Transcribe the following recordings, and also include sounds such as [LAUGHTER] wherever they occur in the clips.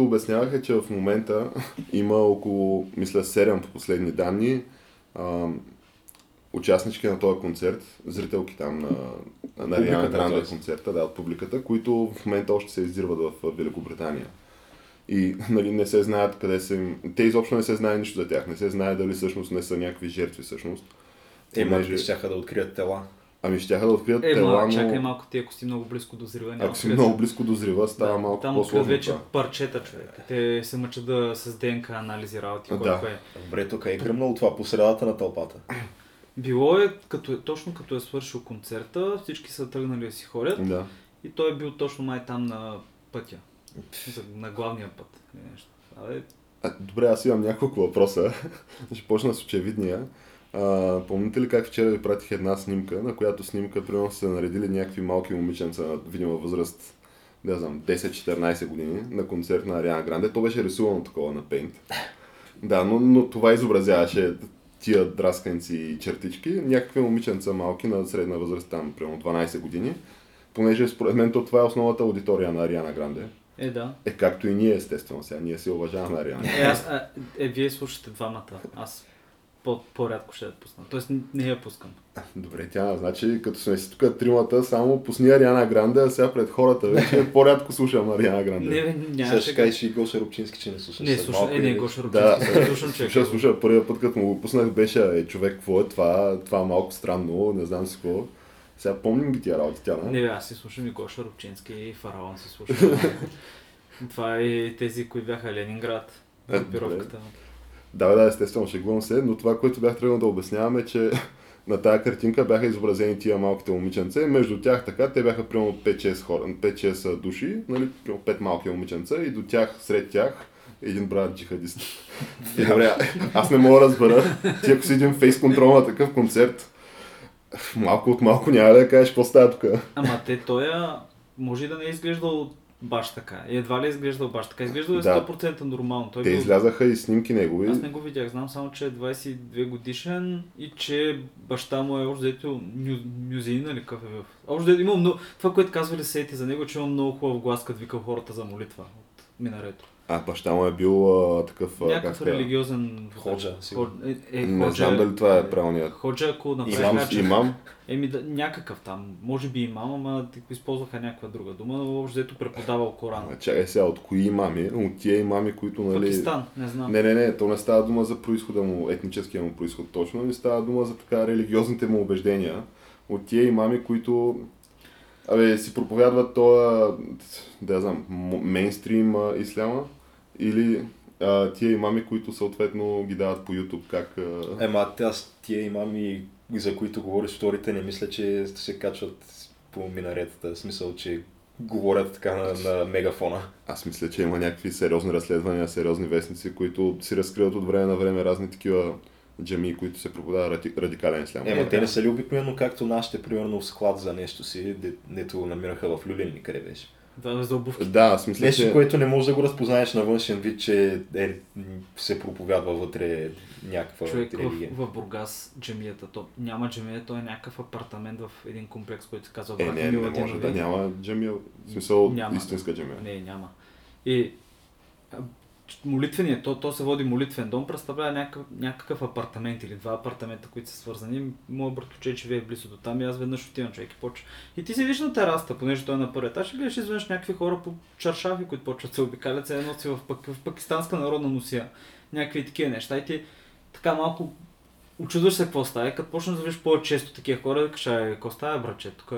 което обяснявах е, че в момента [LAUGHS] има около, мисля, 7 по последни данни а, участнички на този концерт, зрителки там на, на Публиката, Гранде концерта, да, от публиката, които в момента още се издирват в Великобритания. И [LAUGHS] нали, не се знаят къде са им... Те изобщо не се знае нищо за тях. Не се знае дали всъщност не са някакви жертви всъщност. Те Понеже- щяха да открият тела. Ами щяха да открият Е, тела, но чакай малко ти, ако си много близко до зрива. ако си много близко до зрива, става да, малко Там по-сложно. вече това. парчета, човек. Те се мъчат да с ДНК анализи работи, Да. е. Добре, тук е гръмнало това по средата на тълпата. Било е, като е, точно като е свършил концерта, всички са тръгнали да си ходят Да. и той е бил точно май там на пътя. На главния път. нещо. Абе, А, добре, аз имам няколко въпроса. [LAUGHS] Ще почна с очевидния. А, помните ли как вчера ви пратих една снимка, на която снимка, примерно, са се наредили някакви малки момиченца на видима възраст, не знам, 10-14 години, на концерт на Ариана Гранде. То беше рисувано такова на Paint. Да, но, но това изобразяваше тия драсканци и чертички. Някакви момиченца малки на средна възраст, там, примерно 12 години. Понеже според мен то това е основната аудитория на Ариана Гранде. е, да. Е, както и ние, естествено, сега. Ние си уважаваме Ариана. Е, аз, а, е, вие слушате двамата. Аз по, по-рядко ще я пусна. Тоест не я пускам. [LAUGHS] Добре, тя, значи, като сме си тук тримата, само пусни Ариана Гранде, а сега пред хората вече [LAUGHS] по-рядко слушам Ариана Гранде. Не, бе, няма Сега кажеш и Гоша Рубчински, че не слуша. Не, слушам, е, не, и- Гоша Да, Рубчински, слушам човек. слуша, слуша, първият път, като му го пуснах, беше, е, човек, какво е това, това е малко странно, не знам си какво. Сега помним ги тия работи, тя, не? Не, аз си слушам и Гоша Рубчински и Фараон си слушам. [LAUGHS] Това е и тези, които бяха Ленинград. Е, Групировката. Да, да, естествено, шегувам се, но това, което бях тръгнал да обяснявам е, че [LAUGHS] на тази картинка бяха изобразени тия малките момиченца между тях така, те бяха примерно 5-6 хора, 5-6 души, нали, примерно 5 малки момиченца и до тях, сред тях, един брат джихадист. [LAUGHS] И добре, аз не мога да разбера, ти ако си един фейс контрол на такъв концерт, малко от малко няма да кажеш какво става тук. Ама те, той може и да не е изглеждал баш така. И едва ли е изглеждал баш така. Изглеждал е Да. 100% нормално. Той Те бил... излязаха и снимки негови. Аз не го видях, знам само, че е 22 годишен и че баща му е още дето мю... мюзеин или какъв е бил. Още дето има много... Това, което казвали сети за него, че има много хубав глас, като вика хората за молитва от минарето. А, баща му е бил а, такъв, а, как Някакъв казва? религиозен... Ходжа, сигурно. Е, е, Не знам дали това е правилният. Ходжа, ако Имам, направиха... че- имам. Еми, да, някакъв там. Може би имам, ама използваха някаква друга дума, но още дето преподавал Коран. Ама Чакай сега, от кои имами? От тия имами, които, нали... Пакистан, не знам. Не, не, не, то не става дума за происхода му, етническия му происход точно, не става дума за така религиозните му убеждения. От тия имами, които абе, си проповядват тоя, да я знам, мейнстрим а, исляма или а, тия имами, които съответно ги дават по YouTube, как... А... Ема, аз тия имами, за които говориш вторите, не мисля, че се качват по минаретата. В смисъл, че говорят така на, на мегафона. Аз мисля, че има някакви сериозни разследвания, сериозни вестници, които си разкриват от време на време разни такива джами, които се проповядва ради, радикален ислям. Ема, те не са ли обикновено както нашите, примерно в склад за нещо си, де- дето намираха в Люлин къде беше. Да, за обувки. Да, аз мисля, Нещо, че... което не можеш да го разпознаеш на външен вид, че е, се проповядва вътре някаква Човек религия. в, в Бургас джамията, то няма джамия, то е някакъв апартамент в един комплекс, който се казва Е, Врата не, не може да няма джамия, в смисъл Няма. истинска джамия. Не, няма. И молитвеният, то, то се води молитвен дом, представлява някакъв, някакъв апартамент или два апартамента, които са свързани. Моят братовче живее близо до там и аз веднъж отивам човек и почва. И ти седиш на тераста, понеже той е на първи етаж и гледаш изведнъж някакви хора по чаршафи, които почват се обикалят, се едно си в, пак, в пакистанска народна носия. Някакви такива неща. И ти така малко очудваш се какво става. Като почнеш да виждаш по-често такива хора, ай, какво става, братче, тук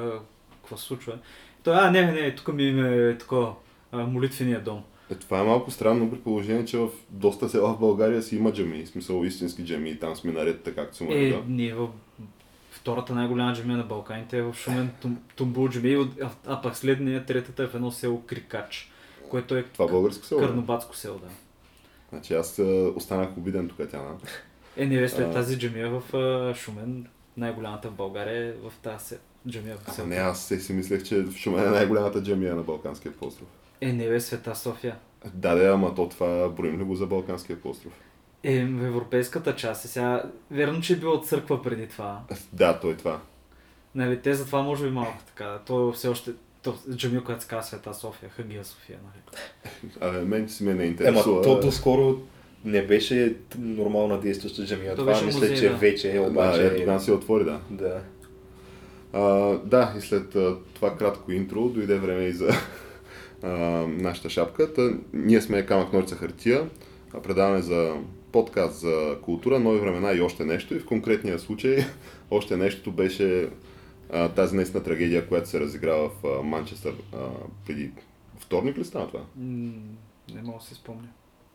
какво се случва? Той, а, не, не, тук ми е такова, а, молитвения дом. Е, това е малко странно при положение, че в доста села в България си има джами, в смисъл истински джами там сме наред, както се Е, нарича. ние в втората най-голяма джамия на Балканите е в Шумен Тум, Тумбул джамия, а, а пък след нея третата е в едно село Крикач, което е Това българско село. ли? Карнобатско село, да. Значи аз а, останах обиден тук, Тяна. Е, не, след А. тази джамия в а, Шумен, най-голямата в България е в тази джамия в А, село. не, аз се си мислех, че в Шумен е най-голямата джамия на Балканския полуостров. Е, не бе, Света София. Да, да, ама то това броим ли го за Балканския полуостров? Е, в европейската част е сега. Верно, че е било църква преди това. Да, то е това. Нали, те затова може би малко така. То все още. То, джамия, която се казва Света София, Хагия София, нали? Абе, мен си ме не Ема, интересува. то доскоро не беше нормална действаща джамия. То Това беше мисля, музей, че да. вече е, Да, обаче... е, тогава се отвори, да. Да. А, да, и след това кратко интро дойде време и за а, нашата шапка. Та, ние сме Камък Ножица Хартия, а, предаване за подкаст за култура, нови времена и още нещо. И в конкретния случай [LAUGHS] още нещото беше а, тази наистина трагедия, която се разиграва в а, Манчестър а, преди вторник ли стана това? Не мога да си спомня.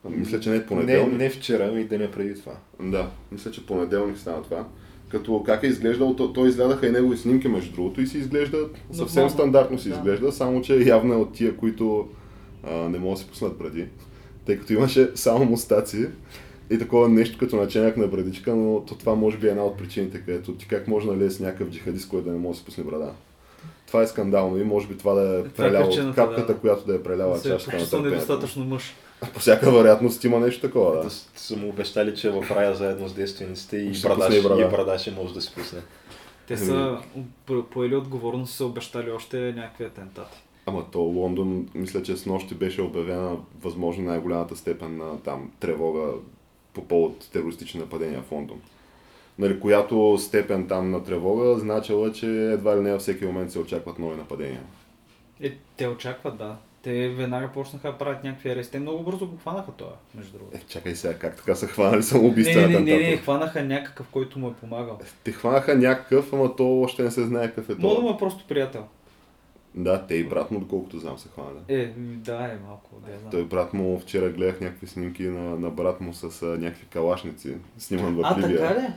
Мисля, че не е Не, понеделник. не вчера, ми деня преди това. Да, мисля, че понеделник стана това. Като как е изглеждал, то, то изглядаха и негови снимки между другото и си изглежда съвсем Нормално, стандартно си да. изглежда, само че явно е от тия, които а, не могат да се пуснат преди. Тъй като имаше само мустаци и такова нещо като наченяк на брадичка, но то това може би е една от причините, където ти как може нали, с някакъв джихадист, който да не може да се пусне брада. Това е скандално и може би това да е е преляло капката, да. която да е преляла се чашата на търпението. недостатъчно мъж. По всяка вероятност има нещо такова, да. Да. Са му обещали, че е в рая заедно с действениците и брадаш, и брада. и брадаше може да се пусне. Те са по- поели отговорност и са обещали още някакви атентати. Ама то Лондон, мисля, че с нощи беше обявена възможно най-голямата степен на там тревога по повод терористични нападения в Лондон. Нали, която степен там на тревога значила, че едва ли не във всеки момент се очакват нови нападения. Е, те очакват, да. Те веднага почнаха да правят някакви арести. Те много бързо го хванаха това, между другото. Е, чакай сега, как така са хванали самоубийства Не, не, не, не, не, хванаха някакъв, който му е помагал. Те хванаха някакъв, ама то още не се знае какъв е това. му е просто приятел. Да, те и брат му, доколкото знам, се хвана. Е, да, е малко, да знам. Той брат му, вчера гледах някакви снимки на, на брат му с а, някакви калашници, сниман в А, Ливия. така ли?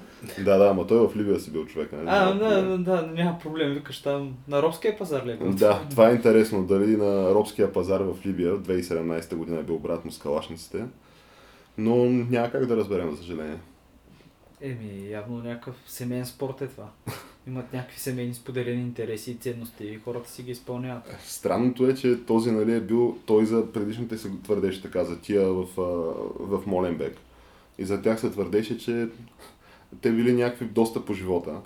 Да, да, ама той в Ливия си бил човек. Нали? А, да, Ливия. да, да, няма проблем, викаш там на робския пазар ли? е? Да, това е интересно. Дали на робския пазар в Либия в 2017 година е бил брат му с калашниците. Но няма как да разберем, за съжаление. Еми, явно някакъв семейен спорт е това. [LAUGHS] Имат някакви семейни споделени интереси и ценности и хората си ги изпълняват. Странното е, че този нали, е бил, той за предишните се твърдеше така, за тия в, в Моленбек. И за тях се твърдеше, че те били някакви доста по живота.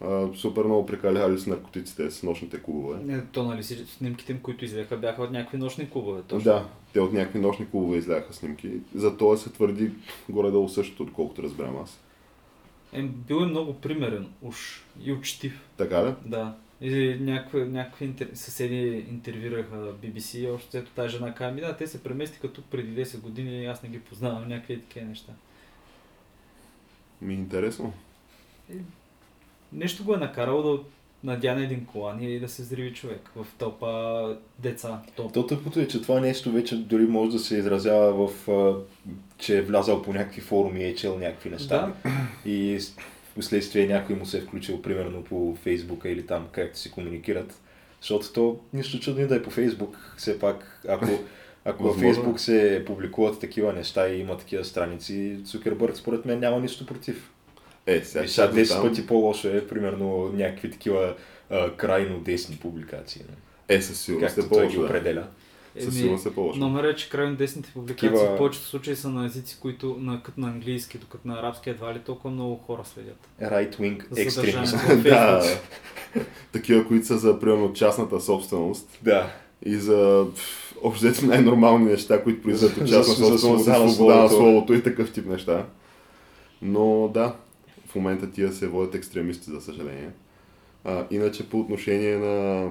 А, супер много прекаляли с наркотиците, с нощните клубове. Не, то нали си снимките им, които излеха, бяха от някакви нощни клубове. Точно. Да, те от някакви нощни клубове изляха снимки. За това се твърди горе-долу същото, отколкото разбирам аз. Е, бил е много примерен, уж и учтив. Така ли? Да. И някакви, някакви интер... съседи интервюираха BBC и още ето тази жена каза, ми да, те се преместиха тук преди 10 години и аз не ги познавам, някакви такива неща. Ми е интересно. Нещо го е накарало да надяне един колан и да се зриви човек в тълпа деца. Топ. То тъпото е, че това нещо вече дори може да се изразява в, че е влязал по някакви форуми и е чел някакви неща. И с- впоследствие някой му се е включил примерно по Фейсбука или там където си комуникират. Защото то нищо чудно и да е по Фейсбук. Все пак, ако, ако във. Фейсбук се публикуват такива неща и има такива страници, Цукербърг според мен няма нищо против. Е, сега, сега чакай 10 там. пъти по-лошо е, примерно, някакви такива а, крайно десни публикации. Не? Е, със сигурност Както е той ги по-лошо. да. определя. Със сигурност е по-лошо. Номер е, че крайно десните публикации Такива- в повечето случаи са на езици, които на, като на английски, докато на арабски едва ли толкова много хора следят. За екстремизъм. съдържанието. [LAUGHS] да, [LAUGHS] такива, които са за, примерно, частната собственост Да. и за общо най-нормални неща, които произведат от частна собственост, свобода на словото и такъв тип неща. Но да, в момента тия се водят екстремисти, за съжаление. А, иначе по отношение на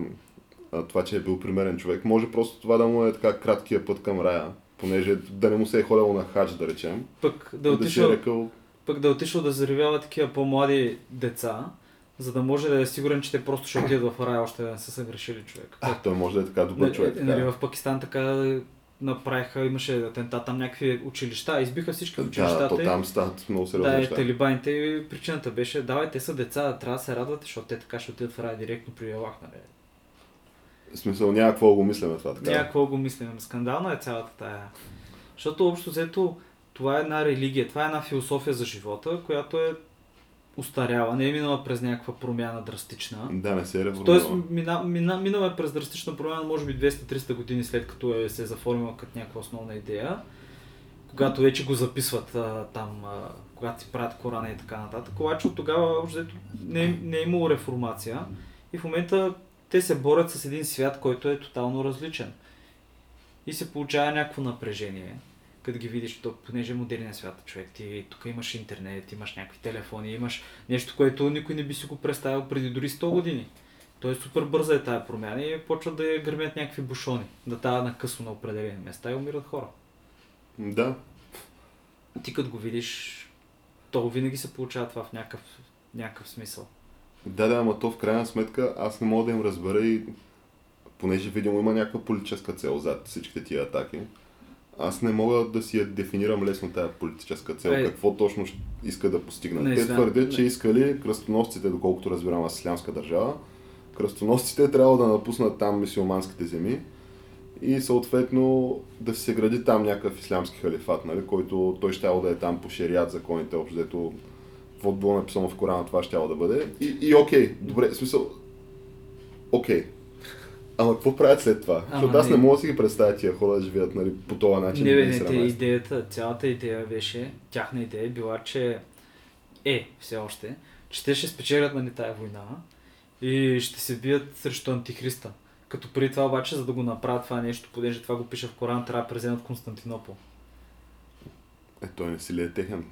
а, това, че е бил примерен човек, може просто това да му е така краткия път към рая, понеже да не му се е ходило на хадж, да речем, Пък да, да си отишъл, е рекал, пък да отишъл да заревява такива по-млади деца, за да може да е сигурен, че те просто ще отидат в рая, още да не са съгрешили човек. а, той може да е така добър Нали, човек. нали, Така. в Пакистан така направиха, имаше атентат там някакви училища, избиха всички Да, училищата. и- там стават много сериозни да, неща. талибаните и причината беше, давай, те са деца, трябва да се радват, защото те така ще отидат в рая директно при Аллах, нали? В смисъл няма какво да го мислиме това така. Някакво го мислим. Скандална е цялата тая. Защото общо взето това е една религия, това е една философия за живота, която е устаряла, не е минала през някаква промяна драстична. Да, не се е Тоест, реформирала. мина, мина, минала е през драстична промяна, може би 200-300 години след като е, се е заформила като някаква основна идея, когато вече го записват а, там, а, когато си правят Корана и така нататък. Обаче от тогава общо не, не е имало реформация и в момента те се борят с един свят, който е тотално различен. И се получава някакво напрежение, като ги видиш, то, понеже е модерния свят, човек, ти тук имаш интернет, имаш някакви телефони, имаш нещо, което никой не би си го представил преди дори 100 години. Той е супер бърза е тая промяна и почват да я гърмят някакви бушони, да тая накъсно на определени места и умират хора. Да. Ти като го видиш, то винаги се получава това в някакъв, някакъв смисъл. Да, да, ама то в крайна сметка аз не мога да им разбера и понеже видимо има някаква политическа цел зад всичките тия атаки. Аз не мога да си я дефинирам лесно тази политическа цел, Е. какво точно иска да постигнат. Не Те твърдят, че искали кръстоносците, доколкото разбирам аз ислямска държава, кръстоносците трябва да напуснат там мисиоманските земи и съответно да се гради там някакъв ислямски халифат, нали, който той ще да е там по шериат законите, общо дето каквото било написано в Корана, това ще да бъде. И, и окей, добре, смисъл, окей. Ама какво правят след това? Ама Защото аз не мога да си ги представя тия хора да живеят нали, по този начин. Не, не, те, 2017. идеята, цялата идея беше, тяхна идея била, че е, все още, че те ще спечелят нали, тая война и ще се бият срещу антихриста. Като преди това обаче, за да го направят това нещо, понеже това го пише в Коран, трябва да преземат Константинопол. Е, той не си ли е техен?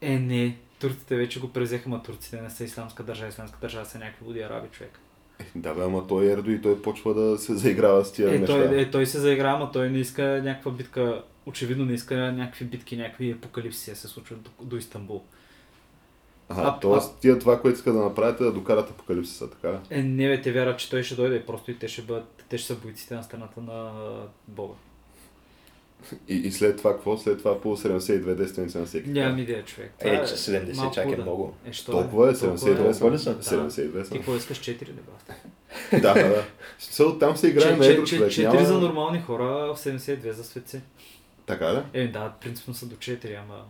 Е, не, турците вече го презеха, ма турците не са исламска държава, исламска държава са някакви води араби човек. Е, да, бе, ама той Ердо и той почва да се заиграва с тия Е, неща. той, е, той се заиграва, ама той не иска някаква битка, очевидно не иска някакви битки, някакви апокалипсиси да се случват до, до Истанбул. Ага, т.е. тия това, което иска да направят е да докарат апокалипсиса, така? Е, не бе, те вярват, че той ще дойде, просто и те ще бъдат, те ще са бойците на страната на Бога. И, и след това какво? След това по 72 действеници на всеки. Нямам идея, човек. Е, Това че 70 малко чак е луда. много. Е, що Толкова е, Толкова 72 толкова ли са. са? 72 Ти са. какво искаш 4 ли бе? Да, да, да. Смисъл, там се играе на едро човек. 4 Няма... за нормални хора, 72 за светци. Така ли? Е, да, принципно са до 4, ама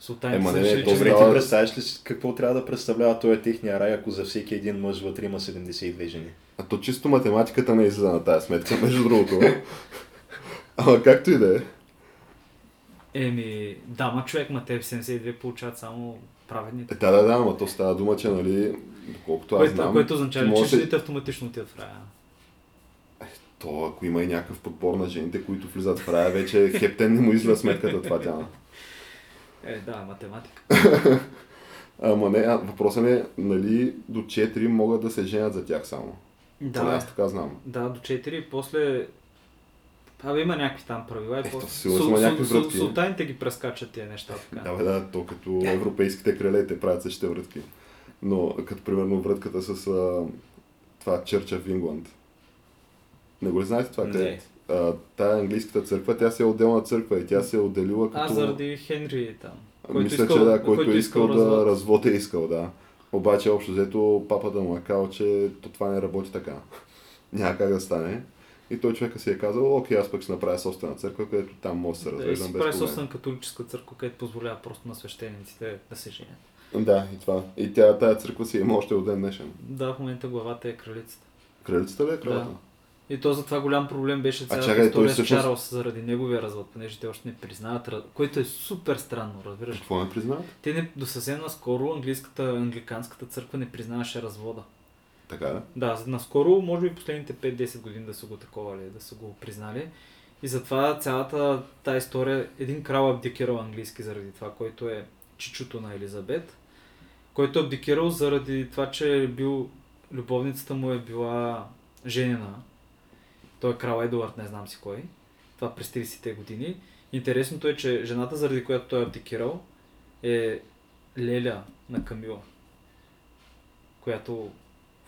султаните Ема не, не, то Добре, ти представяш ли какво трябва да представлява този техния рай, ако за всеки един мъж вътре има 72 жени? А то чисто математиката не излиза на тази сметка, между другото. [LAUGHS] Ама както и да е. Еми, да, ма човек, ма те 72 получават само праведните. Е, да, да, да, ама то става дума, че, нали, доколкото аз Което, знам, което означава, че жените автоматично отиват в рая. то ако има и някакъв подбор на жените, които влизат в рая, вече хептен не му излиза сметката това тяна. Е, да, математика. [LAUGHS] Ама не, а, въпросът ми е, нали, до 4 могат да се женят за тях само. Поне Да, аз така знам. да, до 4, после... Абе, има някакви там правила и Е, после... вратки. Султаните ги прескачат тия неща така. Да, бе, да, то като европейските крале те правят същите вратки. Но като примерно вратката с а, това Church of England. Не го ли знаете това? Къде? А, тая английската църква, тя си е отделна църква и тя се е отделила като... А, заради Хенри там. който Мисля, искал- че да, който, който е искал, искал да развод е искал, да. Обаче общо взето папата му е казал, че то това не работи така. [LAUGHS] Няма как да стане. И той човека си е казал, окей, аз пък ще направя собствена църква, където там може да се Да, развеждам си без прави собствена католическа църква, където позволява просто на свещениците да се женят. Да, и това. И тя, тая църква си има още от ден днешен. Да, в момента главата е кралицата. Кралицата ли е кралата? И то за това голям проблем беше цялата чакай, история с всъщност- Чарлз заради неговия развод, понеже те още не признават, което е супер странно, разбираш. Какво не признаят? Те не, до съвсем наскоро английската, англиканската църква не признаваше развода. Така да? Да, наскоро, може би последните 5-10 години да са го таковали, да са го признали. И затова цялата тази история, един крал абдикирал английски заради това, който е чичото на Елизабет, който е абдикирал заради това, че е бил, любовницата му е била женена. Той е крал Едуард, не знам си кой. Това през 30-те години. Интересното е, че жената, заради която той е абдикирал, е Леля на Камила, която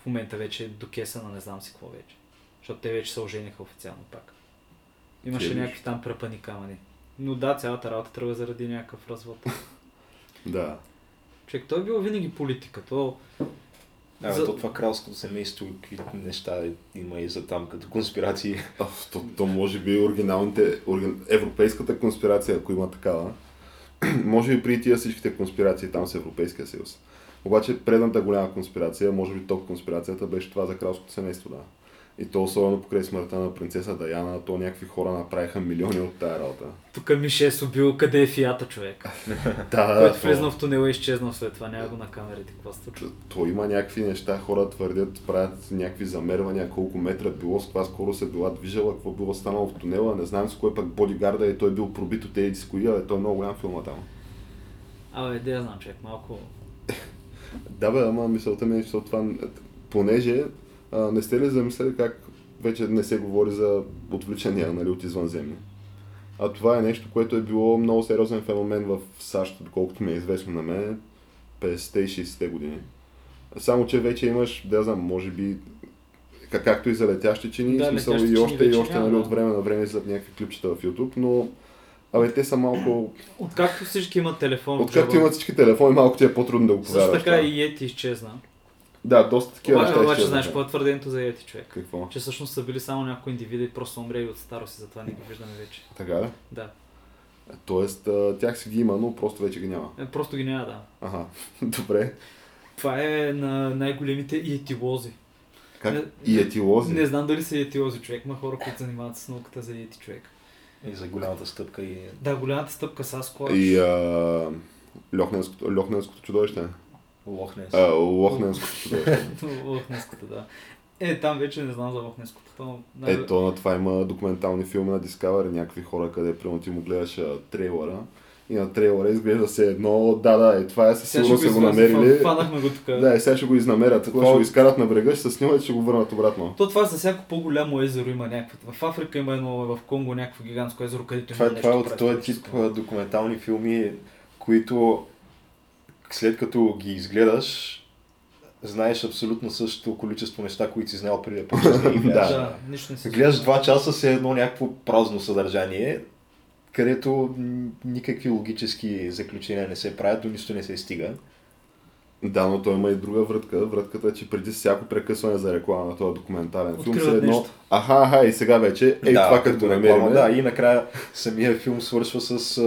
в момента вече е до кеса на не знам си какво вече. Защото те вече се ожениха официално пак. Имаше някакви там препани камъни. Но да, цялата работа тръгва заради някакъв развод. [LAUGHS] Да. Човек, той е бил винаги политика. То... Да, За- за... то това кралското семейство, какви неща има и за там като конспирации. [LAUGHS] А, то, то може би оригиналните, оригин... европейската конспирация, ако има такава, [CLEARS THROAT] може би при тия всичките конспирации там с Европейския съюз. Обаче предната голяма конспирация, може би топ конспирацията, беше това за кралското семейство, да. И то особено покрай смъртта на принцеса Даяна, то някакви хора направиха милиони от тая работа. Тук Мише е убил къде е фията човек. [LAUGHS] Да, Който то- влезнал в тунела и изчезнал след това. Няма го на камерите. Какво се случва? То има някакви неща, хора твърдят, правят някакви замервания, колко метра било, с каква скоро се била движала, какво било станало в тунела, не знам с кой пък бодигарда и той е бил пробит от тези с кои, а той е много голям филма там. Абе, де я знам, човек, малко... Да бе, ама мисълта ми е, че това, понеже а, не сте ли замислили как вече не се говори за отвличания нали, от извънземни. А това е нещо, което е било много сериозен феномен в САЩ, доколкото ми е известно на мен, 50-те и 60-те години. Само, че вече имаш, да знам, може би, как, както и за летящи чини, Да, смисъл летящи и още, и още нали, от време на време за някакви клипчета в YouTube, но Абе, те са малко... Откакто всички имат телефон Откакто имат всички телефони, малко ти е по-трудно да го Също повярваш. така това. и Йети изчезна. Да, доста такива Обаче, неща обаче знаеш какво е твърдението за Йети, човек? Какво? Че всъщност са били само някои индивиди и просто умрели от старост и затова не ги виждаме вече. Така да? Да. Тоест, а, тях си ги има, но просто вече ги няма. Е, просто ги няма, да. Ага, [LAUGHS] добре. Това е на най-големите йетилози. Как? Не- етилози? Не знам дали са йетилози, човек, ма хора, които занимават с науката за йети, човек. И за голямата стъпка и... Да, голямата стъпка с Аскош. И а, Лохненското, Лохненското чудовище. Лохнес. А, Лохненското чудовище. [LAUGHS] Лохнеското, да. Е, там вече не знам за Лохнеското. То, най- Ето, на това има документални филми на Discovery, някакви хора, къде примерно ти му гледаш трейлера. И на трейлера изглежда се едно, да, да, е, това е със сигурност са го намерили. Фанахме го тук. Да, и сега ще го изнамерят. Това- ще го изкарат на брега, ще се снимат и ще го върнат обратно. То това за всяко по-голямо езеро има някакво. В Африка има едно, в Конго някакво гигантско езеро, където Това, има е- нещо. това е от този тип документални филми, които след като ги изгледаш, знаеш абсолютно същото количество неща, които си знал преди да почнеш да ги [LAUGHS] гледаш. Да. Нищо не се Гледаш два часа с едно някакво празно съдържание, където никакви логически заключения не се правят, до нищо не се стига. Да, но той има и друга вратка. Вратката е, че преди всяко прекъсване за реклама на този документален филм, се едно, нещо. аха, аха, и сега вече, ей това като намерим, Да, и накрая самия филм свършва с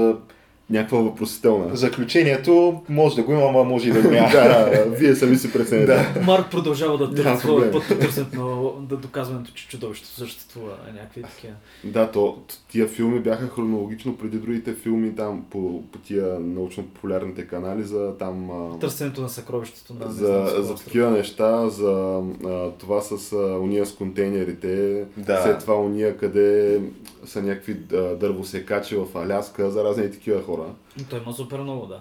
някаква въпросителна. заключението, може да го има, ама може и да го няма. [LAUGHS] да, вие сами си прецените. Да. Марк продължава да търси път по търсенето на да доказването, че чудовището съществува. Някакви такива. Да, то, тия филми бяха хронологично преди другите филми там по, по тия научно-популярните канали за там... Търсенето на съкровището на не за, знам за такива неща, за а, това с а, уния с контейнерите, Да. след това уния къде са някакви дървосекачи в Аляска, за разни такива хора. Но Той има супер много, да.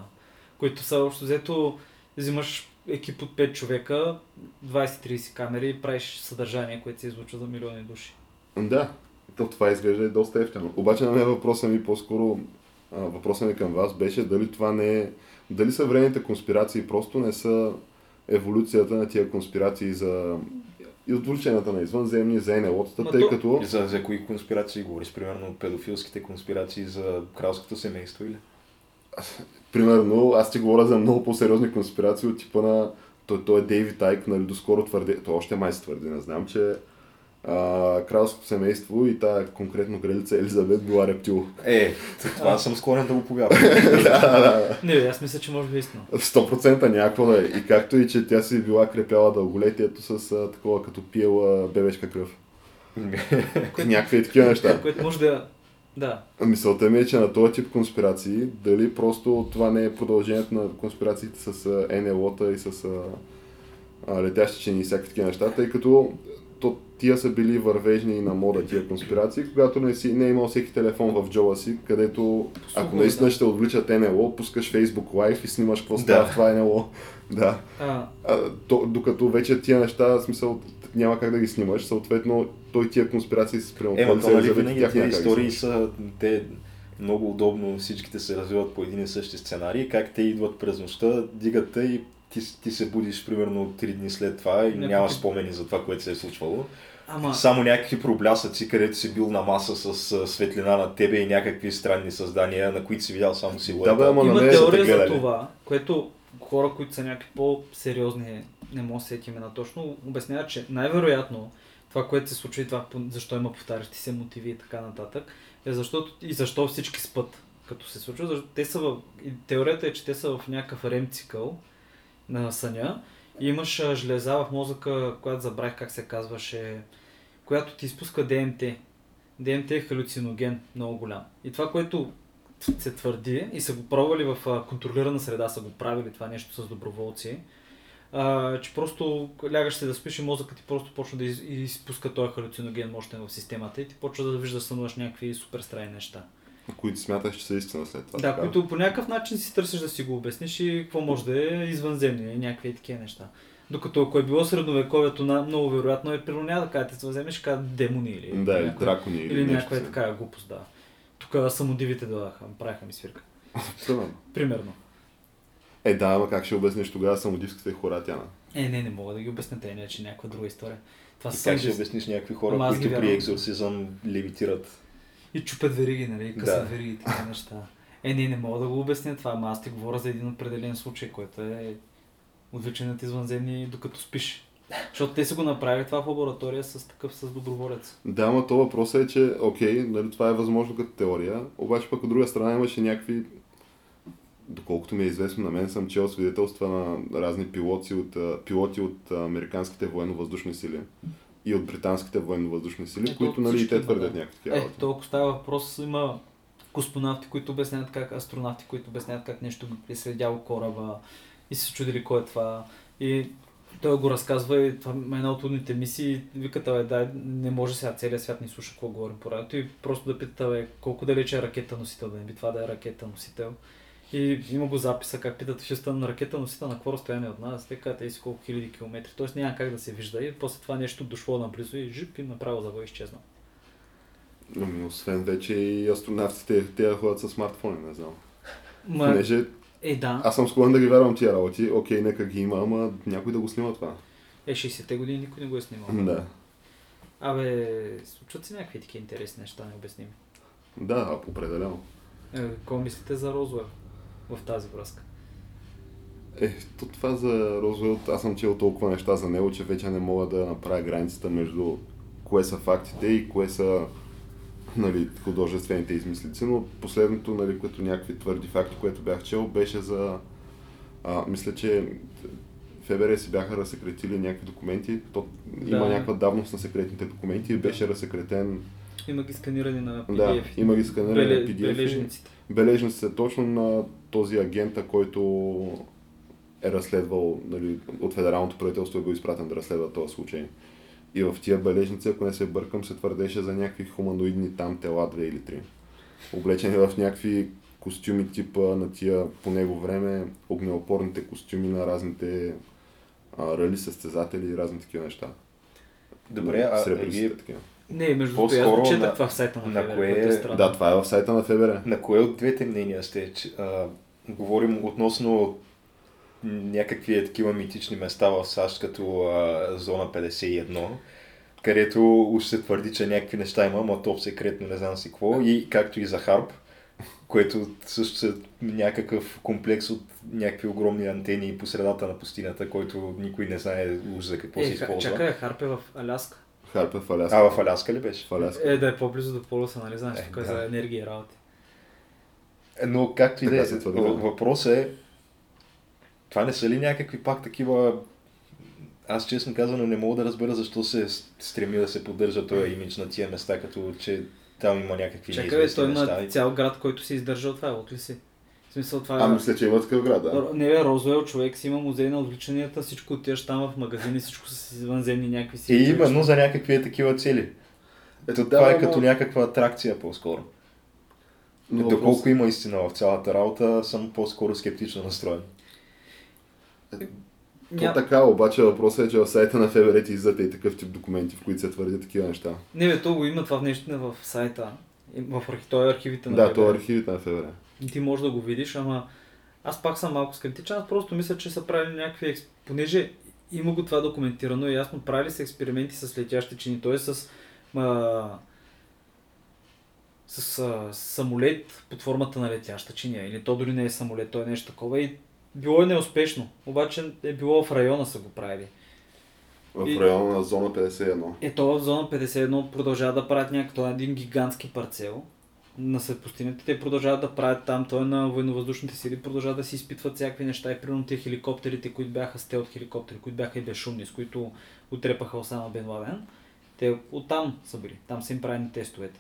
Които са общо взето, взимаш екип от 5 човека, 20-30 камери и правиш съдържание, което се излучва за милиони души. Да, то това изглежда и доста ефтено. Обаче на мен въпросът ми по-скоро, въпросът ми към вас беше дали това не е, дали съвременните конспирации просто не са еволюцията на тия конспирации за и отвличанията на извънземни, за НЛО-тата, тъй то- като... И За, за кои конспирации говориш? Примерно педофилските конспирации за кралското семейство или? Примерно, аз ти говоря за много по-сериозни конспирации от типа на... Той, той е Дейвид Айк, нали, доскоро твърди, той още май се твърди, не знам, че а, кралското семейство и тая конкретно кралица Елизабет била рептил. Е, това съм склонен да го повярвам. [LAUGHS] Не, бе, аз мисля, че може би е истина. 100% някакво да е. И както и, че тя си била крепяла дълголетието с а, такова, като пиела бебешка кръв. Някакви такива неща. Което може да... Да. Мисълта ми е, че на този тип конспирации, дали просто това не е продължението на конспирациите с НЛО-та и с а, летящи чини и всякакви такива неща, тъй като то, тия са били вървежни на мода тия конспирации, когато не, си, не е имал всеки телефон в джоба си, където ако Слухове, наистина да. ще отвличат НЛО, пускаш Facebook Live и снимаш какво Да. става в това НЛО. Да. А, А, то, докато вече тия неща, в смисъл, няма как да ги снимаш, съответно той тия конспирации с примерно Е, то, нали, и винаги да ги истории са, те много удобно всичките се развиват по един и същи сценарий, как те идват през нощта, дигат те и ти, ти се будиш примерно 3 дни след това и Някакви- няма спомени за това, което се е случвало. Ама, Само някакви проблясъци, където си бил на маса с а, светлина на тебе и някакви странни създания, на които си видял само силуета. Да, бе, ама има теория за това, което хора, които са някакви по-сериозни, не мога да се сетим на точно, обясняват, че най-вероятно това, което се случва и това, защо има повтарящи се мотиви и така нататък, е защото и защо всички спът, като се случва. Защото те са в... Теорията е, че те са в някакъв рем цикъл на съня имаш железа в мозъка, която забравих как се казваше, която ти изпуска ДМТ. ДМТ е халюциноген, много голям. И това, което се твърди и са го пробвали в контролирана среда, са го правили това нещо с доброволци, а, че просто лягаш се да спиш и мозъкът ти просто почва да из, изпуска този халюциноген мощен в системата и ти почва да виждаш сънуваш някакви супер странни неща. Които смяташ, че са истина след това. да, така? които по някакъв начин си търсиш да си го обясниш и какво може да е извънземни, някакви такива неща. Докато ако е било средновековието, много вероятно е примерно няма да кажете, се вземеш кажа демони или, Да, или някаква- дракони или, или някаква е си. такава глупост, да. Тук самодивите дойдаха, правиха ми свирка. [LAUGHS] Примерно. Е, да, ама как ще обясниш тогава самодивските хора, Тяна? Е, не, не мога да ги обясня, те иначе някаква друга история. Това И как ще обясниш някакви хора, които при вярвам. екзорцизъм левитират? И чупят вериги, нали? Късат Да. вериги и такива неща. Е, не, не мога да го обясня това, ама аз ти говоря за един определен случай, който е отвличанът извънземни докато спиш. Защото те са го направили това в лаборатория с такъв с доброволец. Да, ама то въпросът е, че окей, нали, това е възможно като теория, обаче пък от друга страна имаше някакви доколкото ми е известно, на мен съм чел свидетелства на разни пилоти от, пилоти от американските военно-въздушни сили и от британските военно-въздушни сили, Ето, които нали, и те твърдят има, да. някакви такива Е, толкова става въпрос, има космонавти, които обясняват как, астронавти, които обясняват как нещо е следяло кораба и се чудили кой е това. И той го разказва и това е една от трудните мисии. Викат, бе, да, не може сега целият свят ни слуша какво говорим по радиото и просто да пита, бе, колко далече е ракета носител, да не би това да е ракета носител. И има го записа, как питат, ще стане на ракета носител на какво разстояние от нас, те казват, еси колко хиляди километри, т.е. няма как да се вижда и после това нещо дошло наблизо и жип и направо завой изчезна. Ами, освен вече и астронавтите, те ходят с смартфони, не знам. Ма, Понеже е, да. аз съм склонен да ги вярвам тия работи, окей, нека ги има, ама някой да го снима това. Е, 60-те години никой не го е снимал. Да. Абе, случват се някакви такива интересни неща, необясними. Да, определено. Е, какво мислите за Розуел в тази връзка? Е, то това за Розвелт, аз съм чел толкова неща за него, че вече не мога да направя границата между кое са фактите и кое са нали, художествените измислици, но последното, нали, като някакви твърди факти, което бях чел, беше за... А, мисля, че ФБР си бяха разсекретили някакви документи, то има Да. някаква давност на секретните документи и беше разсекретен... Има ги сканирани на Да, PDF. има ги сканирани Беле, на PDF. бележниците. бележниците точно на този агента, който е разследвал, нали, от федералното правителство е бил изпратен да разследва този случай. И в тия бележници, ако не се бъркам, се твърдеше за някакви хуманоидни там тела, две или три. Облечени в някакви костюми типа на тия по него време огнеопорните костюми на разните а, рали състезатели и разни такива неща. Добре, а Сребристите вие такива. Не, между другото, аз По-скоро го четах на- това в сайта на, на ФБР, кое- е. Да, това е в сайта на ФБР. На кое от двете мнения сте? Че, а, говорим относно някакви е такива митични места в САЩ, като а, зона 51, където уж се твърди, че някакви неща има, ама топ секретно, не знам си какво, и както и за Харп, което също е някакъв комплекс от някакви огромни антени по средата на пустинята, който никой не знае уж за какво се Е, ха- използва. чакай, Харпе в Аляска. Харпе в Аляска. А, в Аляска ли беше? В Аляска. Е, да е по-близо до полюса, нали знаеш, Е, тук е да. за енергия и работи. Но както и да е, се твърди, да. въ- въпросът е, това не са ли някакви пак такива... Аз честно казано не мога да разбера защо се стреми да се поддържа този имидж на тия места, като че там има някакви Чакай, бе, той има неща. цял град, който се издържа от това, от ли си? В смисъл това А, мисля, че има такъв град, да. Не бе, Розуел човек си има музей на отвличанията, всичко отиваш там в магазини, всичко с извънземни някакви си. И именно за някакви е такива цели. Ето, това е ама- като някаква атракция по-скоро. Но Доколко въпрос- има истина в цялата работа, съм по-скоро скептично настроен. То Ня... така, обаче въпросът е, че в сайта на ФБР ти иззате и такъв тип документи, в които се твърди такива неща. Не бе, то го има това нещо в сайта. В архи... Той е архивите на Да, ФБР. то е архивите на ФБР. Ти можеш да го видиш, ама аз пак съм малко скептичен, аз просто мисля, че са правили някакви, понеже има го това документирано и ясно, правили са експерименти с летящи чини, т.е. с, а, с а, самолет под формата на летяща чиния, или то дори не е самолет, то е нещо такова и било е неуспешно, обаче е било в района са го правили. В И- района на зона 51. Ето в зона 51 продължават да правят някакъв един гигантски парцел на пустинята. Те продължават да правят там, той е на военновъздушните сили, продължават да си изпитват всякакви неща и примерно тия хеликоптерите, които бяха стелт хеликоптери, които бяха и безшумни, с които отрепаха Осама Бен Ладен. Те оттам са били, там са им правени тестовете.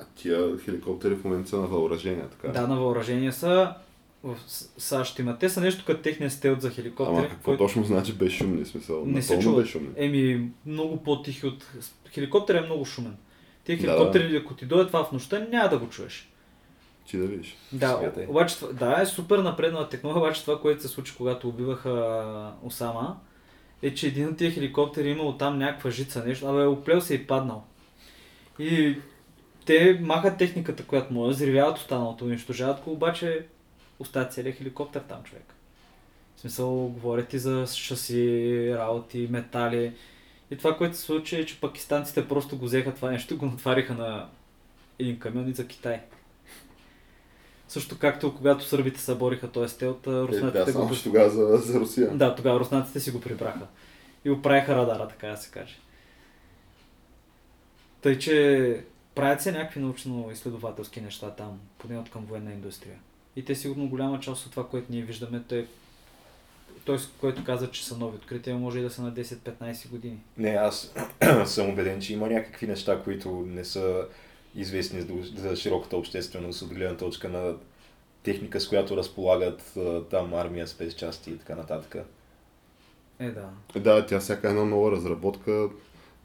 А тия хеликоптери в момента са на въоръжение, така. Да, на въоръжение са в САЩ има. Те са нещо като техния стелт за хеликоптери. Ама какво точно значи безшумни смисъл? Не се чува. безшумни. Еми, много по-тихи от... Хеликоптер е много шумен. Тия Да, хеликоптери, ако ти дойдат това в нощта, няма да го чуеш. Ти да видиш. Да, Смятай. обаче, да, е супер напреднала технология, обаче това, което се случи, когато убиваха Осама, е, че един от тия хеликоптери имал там някаква жица, нещо, абе, оплел се и паднал. И те махат техниката, която му е, взривяват останалото, унищожават го, обаче оставят целият хеликоптер там, човек. В смисъл, говорят и за шаси, работи, метали. И това, което се случи е, че пакистанците просто го взеха това нещо и го натвариха на един камион и за Китай. Също както когато сърбите събориха този стелт, Е, руснаците да, го... че тогава за, за Русия. Да, тогава руснаците си го прибраха. И го правиха радара, така да се каже. Тъй, че правят се някакви научно-изследователски неща там, поне от към военна индустрия. И те сигурно голяма част от това, което ние виждаме, те той, което каза, че са нови открития, може и да са на 10-15 години. Не, аз [CLEARS THROAT] съм убеден, че има някакви неща, които не са известни за- широката общественост от гледна точка на техника, с която разполагат там армия, спецчасти и така нататък. Е, да. Да, тя всяка една нова разработка,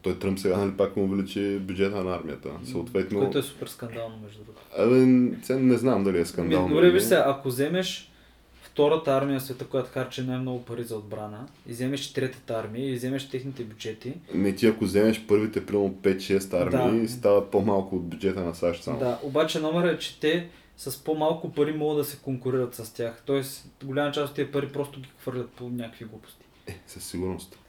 той Тръмп сега нали пак му увеличи бюджета на армията. Съответно, Което е супер скандално, между другото. Абе, сега не знам дали е скандално. добре, виж се, ако вземеш втората армия в света, която харчи най-много пари за отбрана, и вземеш третата армия, и вземеш техните бюджети, Не ти ако вземеш първите примерно 5-6 армии, Да. стават по-малко от бюджета на САЩ само. Да, обаче номер е, че те с по-малко пари могат да се конкурират с тях. Тоест, голяма част от тези пари просто ги хвърлят по някакви глупости. Е, със сигурност.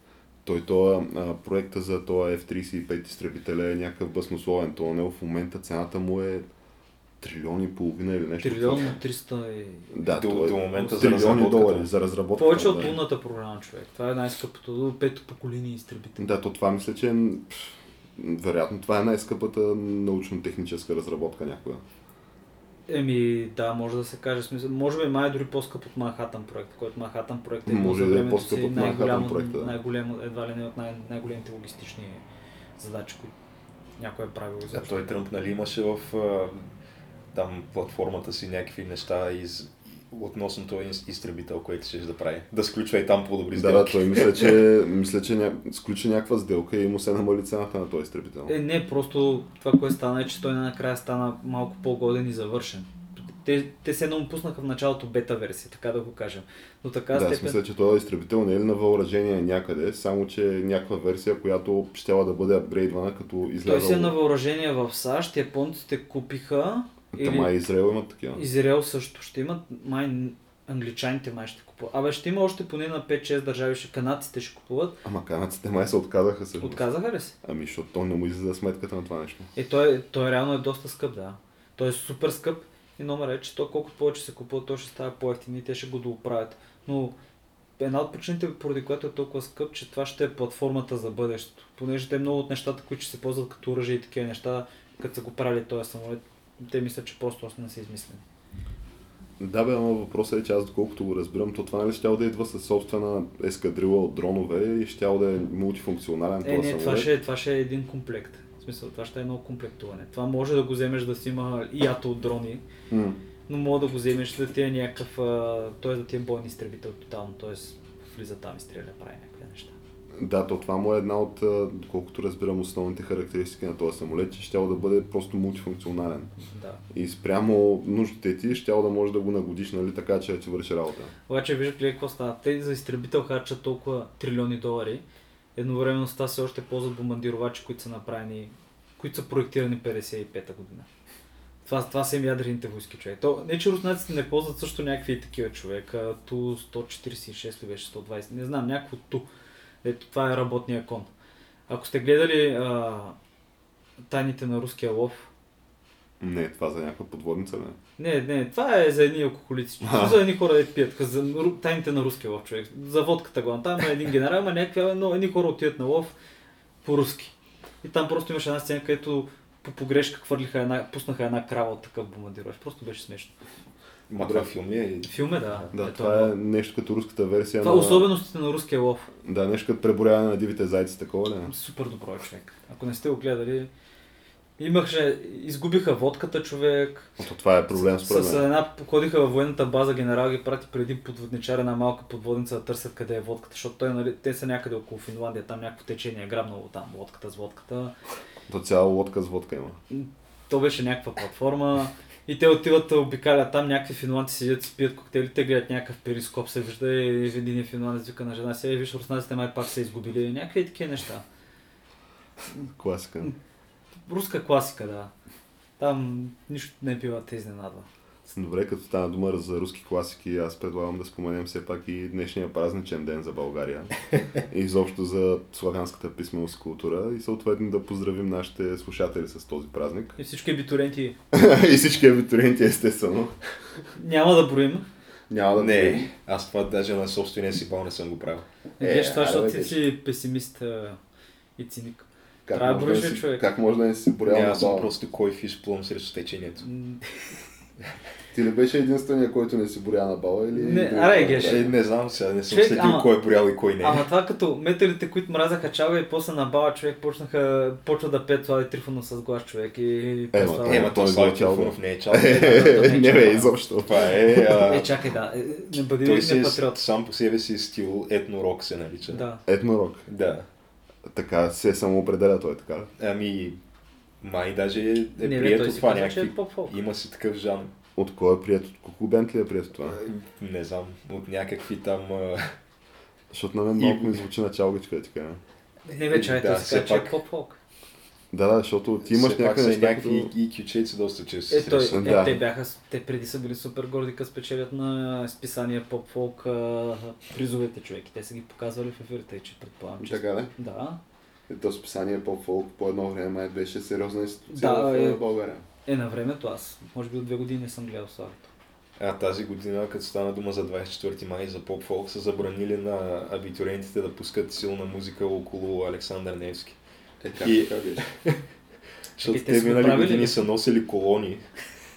Той това проекта за този F-35 изтребителя е някакъв баснословен. Това него в момента цената му е трилиони и половина или нещо. Трилион на 300 и... Да, До- е до момента за трилиони разработката. долари за разработката. Повече от лунната програма, човек. Това е най-скъпото до пето поколение изтребител. Да, то това мисля, че е, вероятно това е най-скъпата научно-техническа разработка някога. Еми, да, може да се каже. Смисъл, може би май е дори по-скъп от Манхатън проект, който Манхатън проект е Може да е времето по-скъп си от Манхатън най-голямо, проекта, да. най-големо, едва ли не от най- най-големите логистични задачи, които някой е правил Да, той Тръмп нали имаше в там платформата си някакви неща из, относно този из- изтребител, който ще да прави. Да сключва и там по-добри Да, да, сделки. той мисля, че, [LAUGHS] мисля, че ня... сключи някаква сделка и му се намали цената на този изтребител. Е, не, просто това, което стана е, че той накрая стана малко по-годен и завършен. Те, те се едно му пуснаха в началото бета версия, така да го кажем. Но така Да, степен... мисля, че този изтребител не е ли на въоръжение някъде, само че е някаква версия, която щяла да бъде апгрейдвана, като Той излязъл... си е на въоръжение в САЩ, японците купиха. Та май Израел имат такива. Израел също ще имат, май англичаните май ще купуват. Абе ще има още поне на 5-6 държави, ще канадците ще купуват. Ама канадците май се отказаха се. Отказаха ли се? Ами, защото то не му излиза сметката на това нещо. Е, той, той реално е доста скъп, да. Той е супер скъп и номер е, че то колкото повече се купува, то ще става по-ефтин и те ще го дооправят. Но една от причините, поради която е толкова скъп, че това ще е платформата за бъдещето. Понеже те много от нещата, които ще се ползват като оръжие и такива неща, като са го правили този самолет, те мислят, че просто не са измислени. Да, бе, ама въпросът е, че аз доколкото го разбирам, то това нали щяло да идва със собствена ескадрила от дронове и щяло да е мултифункционален Е, този не, това самолет. ще, е- това ще е един комплект. В смисъл, това ще е едно комплектуване. Това може да го вземеш да си има и ято от дрони, М. но мога да го вземеш да ти е някакъв, т.е. да ти е бойен изтребител тотално, т.е. влиза там и стреля, прави някакви неща. Да, то това му е една от, доколкото разбирам, основните характеристики на този самолет, че щяло да бъде просто мултифункционален. Да. И спрямо нуждите ти, щяло да можеш да го нагодиш, нали, така че да ти върши работа. Обаче виждаш ли какво става? Те за изтребител харчат толкова трилиони долари, едновременно с това все още ползват бомбардировачи, които са направени, които са проектирани 55-та година. Това, това са им ядрените войски, човек. То, не, че руснаците не ползват също някакви такива човека. Ту 146 ли беше, 120, не знам, някакво ту. Ето, това е работния кон. Ако сте гледали а, тайните на руския лов, Не, това за някаква подводница, не. не, не, това е за едни алкохолици. А. За едни хора да пият. За тайните на руския лов, човек. За водката го. Там е един генерал, ама някакви, но едни хора отиват на лов по-руски. И там просто имаше една сцена, където по погрешка хвърлиха една, пуснаха една крава от такъв бомбардировъч. Просто беше смешно. Ма това филм ли е? Филм е, да. Да, Ето, това е нещо като руската версия това е на... особеностите на руския лов. Да, нещо като преборяване на дивите зайци, такова ли? е? Супер добро е човек. Ако не сте го гледали, имаше, изгубиха водката човек. Ото това е проблем С, според с мен. една, ходиха във военната база, генерал ги прати преди подводничар една малка подводница да търсят къде е водката, защото той, нали, те са някъде около Финландия, там някакво течение е грабнало там водката с водката. То цяла лодка с водка има. То беше някаква платформа и те отиват обикалят там, някакви финландци седят си пият коктейли, те гледат някакъв перископ, се вижда и един финландец вика на жена си, «Е, виж, руснаците май пак са изгубили, някакви такива неща. Класика. Руска класика, да. Там нищо не бива те изненадва. Добре, като стана дума за руски класики, аз предлагам да споменем все пак и днешния празничен ден за България. и [LAUGHS] изобщо за славянската писменост култура и съответно да поздравим нашите слушатели с този празник. И всички абитуриенти [LAUGHS] и всички абитуриенти, естествено. няма да броим. Няма да Не, аз това даже на собствения си бал не съм го правил. Е, Е, Виж това, защото ти си песимист а, и циник. Как Трябва да може, да си, човек. как може да не си борял аз съм просто кой фиш плъм срещу течението. Ти не беше единствения, който не си боря на бала или... Не, аре, хора? геш. Е, не знам сега, не съм Човек, следил ама- кой е борял и кой не. Ама това като металите, които мразаха чалга и после на бала човек почнаха, почва да пеят Слави Трифонов с глас човек и... Е, Слава- ма, Е, ма той то е Слави чалга. Трифонов не е чал. [LAUGHS] Не бе, изобщо. Това е... Е, чакай, да. е, Не бъди не е патриот. сам по себе си стил етнорок се нарича. Да. Етнорок. Да. Така се самоопределя той, така. ли? Ами, май даже е, е Не, прието си това казва, че някакви... е. Има си такъв жанр. От кой е прието? От колко бент ли е прието това? Не знам, от някакви там... Защото на мен И- малко ми звучи на чалгичка, така. Не чай, Да, той се казва, че е пак- поп-фолк. Да, да, защото ти имаш пак някакви неща, някакви като... и кючеци доста често. Е, той, е, Да. те бяха, те преди са били супер горди, като спечелят на списание поп-фолк а, призовете човеки. Те са ги показвали в ефирите, че предполагам, че... Така да? Да. То списание по-фолк по едно време май беше сериозна институция Да, в е. е... България. Е, на времето аз, може би от две години не съм гледал Славито. А тази година, като стана дума за 24 май за поп-фолк, са забранили на абитуриентите да пускат силна музика около Александър Невски. Е, как И- така [LAUGHS] Защото те минали правили години ли? са носили колони.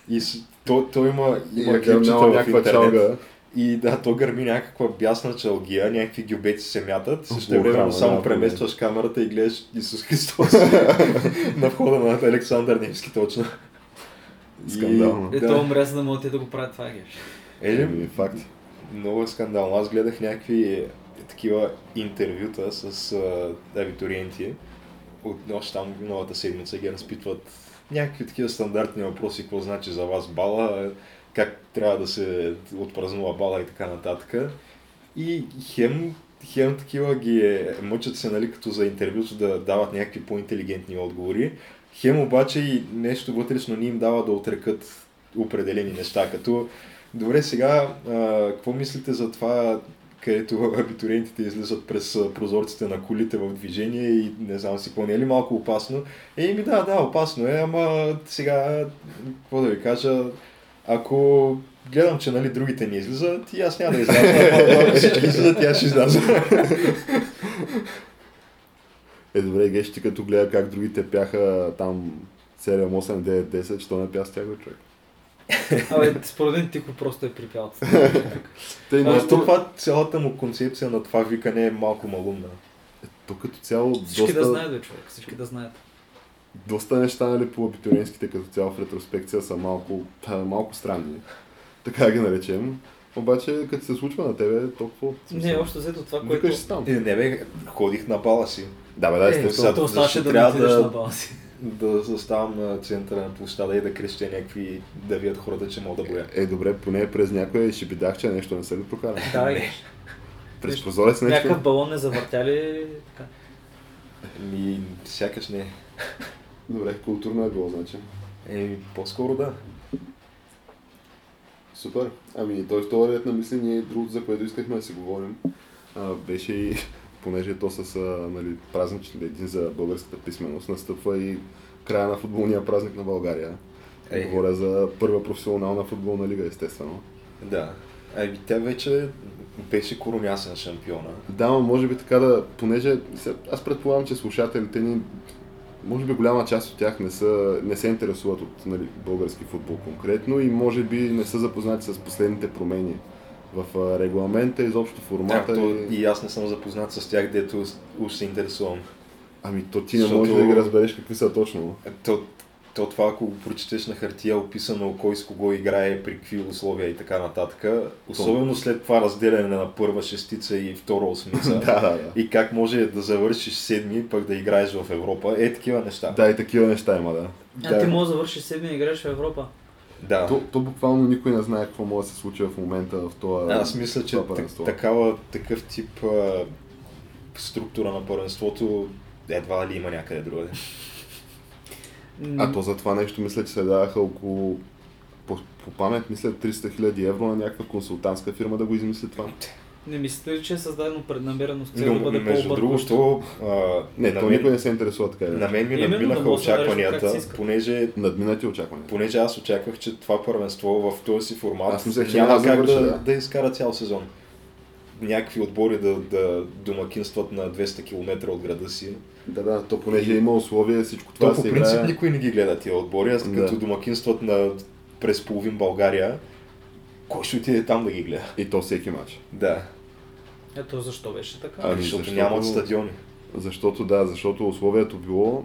И с... то, то има, И има е клипчета в някаква интернет. чалга. И да, то гърми някаква бясна чалгия, някакви гюбеци се мятат. Също време само да, преместваш камерата и гледаш Исус Христос [LAUGHS] на входа на Александър Невски точно. И- Скандално. Е, да. то умря, за да могат да го правят това, геш. Е, факт. много е скандално. Аз гледах някакви е, такива интервюта с а, абитуриенти. Още там новата седмица ги разпитват някакви такива стандартни въпроси, какво значи за вас бала, как трябва да се отпразнува бала и така нататък. И хем, хем такива ги е, мъчат се, нали, като за интервюто да дават някакви по-интелигентни отговори. Хем обаче и нещо вътрешно ни им дава да отрекат определени неща, като Добре, сега, а, какво мислите за това, където абитуриентите излизат през прозорците на колите в движение и не знам си какво, не е ли малко опасно? Е, ми да, да, опасно е, ама сега, какво да ви кажа, ако гледам, че нали, другите не излизат, и аз няма да изляза, [LAUGHS] всички излизат, и аз ще изляза. Е, добре, геш, ти като гледа как другите пяха там 7, 8, 9, 10, що не пя с тях, човек? Абе, според мен Тихо просто е припял. [LAUGHS] Тъй, А, то, това, цялата му концепция на това викане е малко малумна. то като цяло Всички доста, да знаят, бе, човек. Всички да знаят. доста неща нали, по абитуриентските като цяло в ретроспекция са малко, та, малко странни. Така ги наречем. Обаче, като се случва на тебе, толкова... Не, общо взето това, което... Викаш си там. Е, не бе, ходих на бала си. Да, бе, да, Е, естествено. то оставаше защо да трябва да- на бала си. Да заставам на центъра на площада и да крещя някакви, да видят хората, че мога да боя. Е, добре, поне през някое шибидах, че нещо не са ли прокарали. Да, Не. През прозорец нещо. Някакъв балон не завъртяли така. Ми, сякаш не. Добре, културно е било, значи. Еми, по-скоро да. Супер. Ами той вторият на мисли ние другото, за което искахме да си говорим, а, беше и понеже то с а, нали, празничен един за българската писменост, настъпва и края на футболния празник на България. Ей. Говоря за първа професионална футболна лига, естествено. Да. Ами тя вече беше коронясен шампиона. Да, но може би така да, понеже аз предполагам, че слушателите ни, може би голяма част от тях не, са, не се интересуват от нали, български футбол конкретно и може би не са запознати с последните промени в регламента, изобщо формата. Както и... и аз не съм запознат с тях, дето уж се интересувам. Ами то ти не Защото- можеш да ги разбереш какви са точно. То, то това, ако го прочетеш на хартия, описано кой с кого играе, при какви условия и така нататък, особено след това разделяне на първа шестица и втора осмица, [LAUGHS] да, да, да. и как може да завършиш седми, пък да играеш в Европа, е такива неща. Да, и такива неща има, да. А Да. ти можеш да завършиш седми и играеш в Европа. Да. То, то буквално никой не знае какво може да се случи в момента в това Аз мисля, че такава, такъв тип а, структура на първенството едва ли има някъде другаде. А то за това нещо мисля, че се даваха около по, по памет, мисля 300 000 евро на някаква консултантска фирма да го измисли това. Не мислите ли, че е създадено преднамерено с цел да бъде между другото, Не, то никой не се интересува така. на мен ми надминаха очакванията, понеже, Надминати очаквания. понеже аз очаквах, че това първенство в този си формат Аз мислех, че няма как да, да. изкара цял сезон. Някакви отбори да, да домакинстват на 200 км от града си. Да, да, то понеже има условия, всичко това То по принцип играе. никой не ги гледа тия отбори, аз Да. като домакинстват на през половин България, кой ще отиде там да ги гледа? И то всеки матч. Да, Ето защо беше така? Ами, защото, защото- нямат стадиони. Защото да, защото условието било,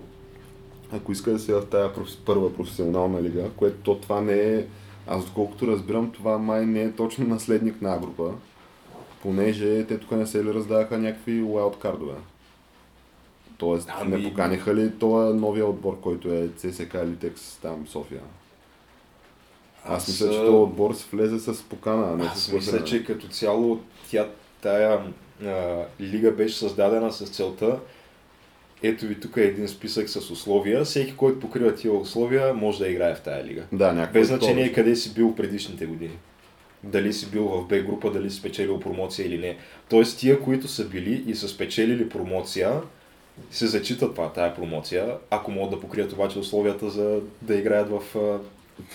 ако иска да си в тази първа професионална лига, което то това не е, аз доколкото разбирам, това май не е точно наследник на група, понеже те тук не се ли раздаваха някакви уайлдкардове. Тоест, Ами- не поканиха ли това новия отбор, който е ЦСК Литекс там София? Аз, Аз, мисля, че а, този отбор се влезе с покана, а не Аз с мисля, че като цяло тя, тая а, лига беше създадена с целта ето ви тук е един списък с условия. Всеки, който покрива тия условия, може да играе в тая лига. Да, някакво Без значение беше. къде си бил предишните години. Дали си бил в Б група, дали си спечелил промоция или не. Тоест тия, които са били и са спечелили промоция, се зачитат това, тая промоция, ако могат да покрият обаче условията за да играят в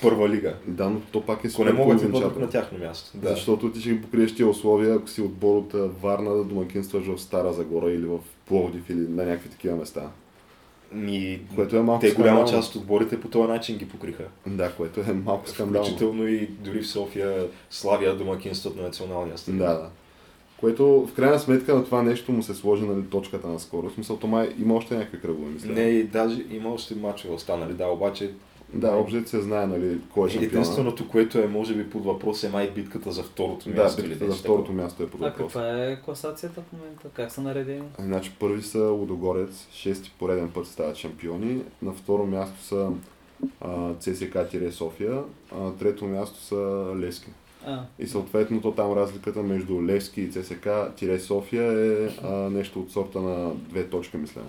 първа лига. Да, но то пак е Ако не могат да бъдат на тяхно място. Да. Защото ти ще ги покриеш тия условия, ако си отбор от Варна да домакинстваш в Стара Загора или в Пловдив или на някакви такива места. И Което е малко те голяма част от отборите по този начин ги покриха. Да, което е малко скандално. Включително и дори в София славя домакинството на националния стадион. Да, да. Което в крайна сметка на това нещо му се сложи нали, точката на скорост. В смисъл, то май има още някакви кръгове, мисля. Не, и даже има още мачове останали, да, обаче Да, общо се знае, нали, кой е шампиона. единственото, което е може би под въпрос е май битката за второто Да, място. или битката за нещо второто такова. място е под А въпрос. каква е класацията в момента? Как са наредени? Значи първи са Лудогорец, шести пореден път стават шампиони. На второ място са а, ЦСК-София, а на трето място са Лески. А, И съответно то там разликата между Левски и ЦСК-София е а, нещо от сорта на две точки, мисля.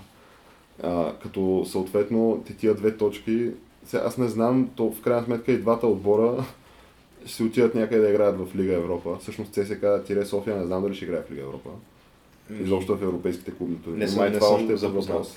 А, като съответно те тия две точки, сега аз не знам, то в крайна сметка и двата отбора ще [LAUGHS] си отидат някъде да играят в Лига Европа. Всъщност ЦСК-София не знам дали ще играе в Лига Европа. Изобщо в европейските клубни турнири. Не Май не това още е под въпрос.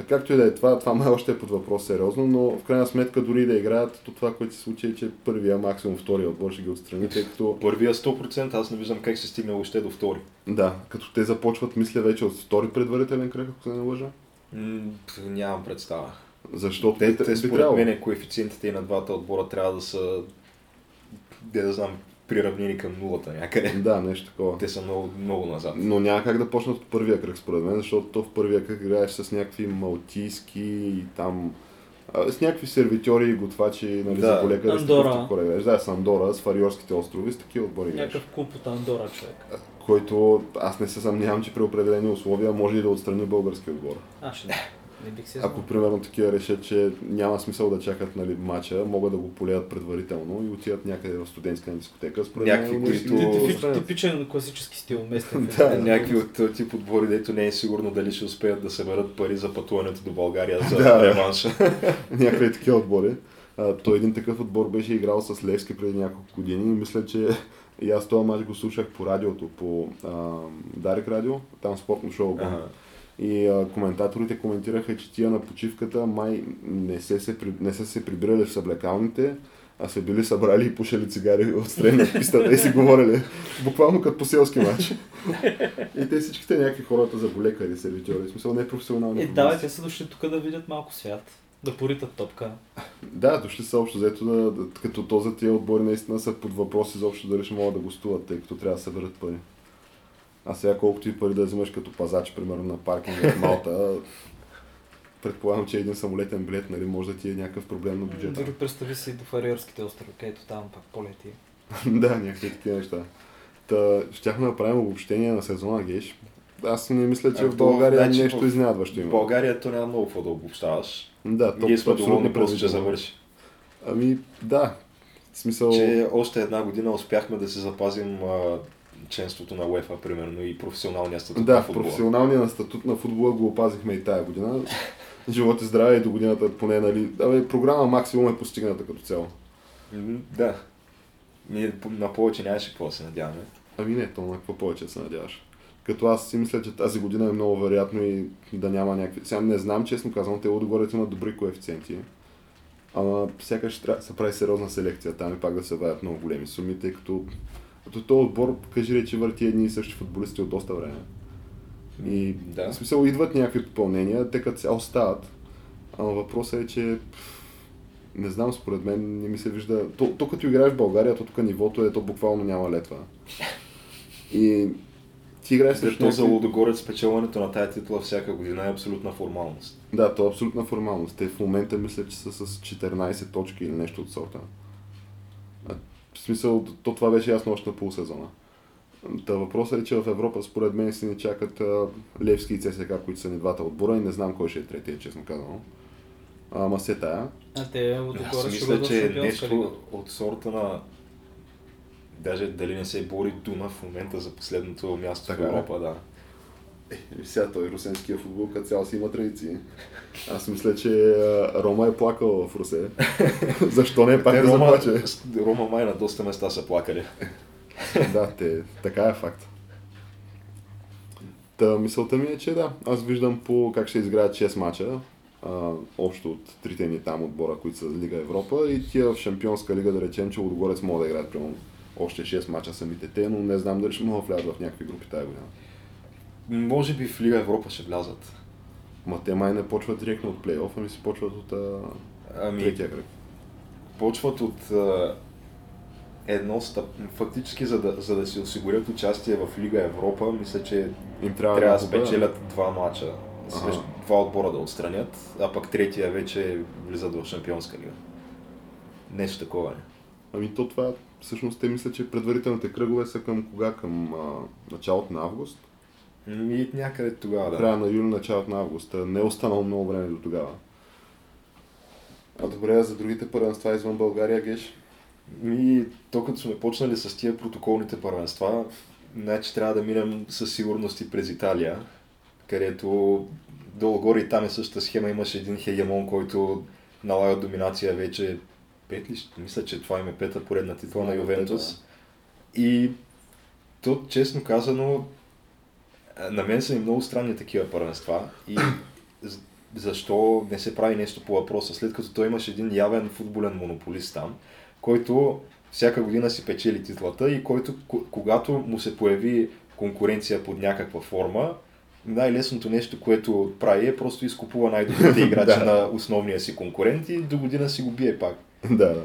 А както и да е това, това май още е под въпрос сериозно, но в крайна сметка дори да играят, то това, което се случи е, че първия, максимум втория отбор ще ги отстрани, тъй като Първия 100% аз не виждам как се стигне още до втори. Да, като те започват, мисля, вече от втори предварителен кръг, ако се не лъжа. М, нямам представа. Защото Те, би те според трябвало. мен коефициентите и на двата отбора трябва да са, де да знам, приравнени към нулата някъде. Да, нещо такова. Те са много, много назад. Но няма как да почнат от първия кръг, според мен, защото то в първия кръг играеш с някакви малтийски и там с някакви сервитьори и готвачи, нали, Да. за полека да Андора. играеш. Да, с Андора, с Фариорските острови, с такива отбори някакъв клуб от Андора човек. Който аз не се съмнявам, че при определени условия може и да отстрани български отбор. А, ще не. Не бих Ако примерно такива решат, че няма смисъл да чакат нали, матча, могат да го полеят предварително и отидат някъде в студентска дискотека. Според Някакви, мен, които-. Типичен класически стил, местен. [LAUGHS] Да. Някакви от тип отбори, дето не е сигурно дали ще успеят да съберат пари за пътуването до България за [LAUGHS] Да. реванша. [LAUGHS] някакви такива отбори. А, той един такъв отбор беше играл с Левски преди няколко години и мисля, че и аз този матч го слушах по радиото, по а, Дарик радио, там спортно шоу. Ага. И а, коментаторите коментираха, че тия на почивката май не се, се, не са се прибирали в съблекалните, а се били събрали и пушили цигари от страни на пистата и си говорили. Буквално като по селски матч. и те всичките някакви хората за болекари, сервитьори, в смисъл не професионални. Е, да, те са дошли тук да видят малко свят. Да поритат топка. Да, дошли са общо взето, да, да, като то за тия отбори наистина са под въпрос изобщо дали ще могат да гостуват, тъй като трябва да съберат пари. А сега колкото и пари да вземаш като пазач, примерно на паркинга в Малта, предполагам, че един самолетен билет нали, може да ти е някакъв проблем на бюджета. Дори представи си до Фариорските острови, където там пак полети. [LAUGHS] да, някакви такива неща. Та, щяхме да направим обобщение на сезона Геш. Аз не мисля, че А, в България значи, нещо в- изненадващо В има. България то няма много какво да обобщаваш. Да, то Ние сме абсолютно доволни просто, че завърши. Ами, да. В смисъл... Че още една година успяхме да се запазим а, членството на УЕФА, примерно, и професионалния статут Да, на футбола. професионалния статут на футбола го опазихме и тая година. Живот и здраве и до годината поне, нали. Абе, програма максимум е постигната като цяло. М, Да. Ние на повече нямаше какво да се надяваме. Ами не, то на какво повече се надяваш. Като аз си мисля, че тази година е много вероятно и да няма някакви... Сега не знам, честно казвам, те Лудогорец имат добри коефициенти. Ама сякаш трябва да се прави сериозна селекция там и пак да се ваят много големи суми, тъй като като този отбор, кажи речи, върти едни и същи футболисти от доста време. И Да. в смисъл идват някакви попълнения, те като цяло стават. Ама въпросът е, че не знам, според мен не ми се вижда. То, то като играеш в България, то тук нивото е, то буквално няма летва. [LAUGHS] И ти играеш срещу Защото за някакви- Лудогорец спечелването на тая титла всяка година е абсолютна формалност. Да, то е абсолютна формалност. Те в момента мисля, че са с 14 точки или нещо от сорта. В смисъл, то това беше ясно още на полусезона. Та въпросът е, че в Европа според мен си ни чакат а, Левски и ЦСКА, които са ни двата отбора и не знам кой ще е третия, честно казано. Ама се тая. А те Аз отгоре ще мисля, че е лига. нещо от сорта на... Даже дали не се бори Дуна в момента за последното място Така в е. Европа, да. И сега той русенския футбол като цяло си има традиции. Аз мисля, че Рома е плакал в Русе. [LAUGHS] Защо не пак Те да Рома, заплаче? Рома май на доста места са плакали. [LAUGHS] да, те, така е факт. Та, мисълта ми е, че да, аз виждам по как ще изграят 6 мача, а, общо от трите ни там отбора, които са Лига Европа и тия в Шампионска лига да речем, че Лудогорец могат да играят примерно още 6 мача самите те, но не знам дали ще могат да влязат в някакви групи тази година. Може би в Лига Европа ще влязат. Ма те май не почват директно от плейоф, ами си почват от а, Ами, третия кръг. почват от а, едно стъп... Фактически, за да, за да си осигурят участие в Лига Европа, мисля, че Им трябва, трябва да спечелят два мача. Ага. два отбора да отстранят, а пък третия вече влизат в Шампионска лига. Нещо такова е. Ами то това, всъщност те мисля, че предварителните кръгове са към кога? Към а, началото на август? И някъде тогава, да. Края на юли, началото на август. Не е останало много време до тогава. А добре, а за другите първенства извън България, Геш? И то като сме почнали с тия протоколните първенства, значи трябва да минем със сигурност и през Италия, където долу-горе и там е същата схема. Имаше един хегемон, който налага доминация вече пет ли? Мисля, че това им е пета поредна титла на Ювентус. И то, честно казано, на мен са и много странни такива първенства. И защо не се прави нещо по въпроса, след като той имаше един явен футболен монополист там, който всяка година си печели титлата и който, ко- когато му се появи конкуренция под някаква форма, най-лесното нещо, което прави е просто изкупува най-добрите [LAUGHS] играчи на основния си конкурент и до година си го бие пак. да, да.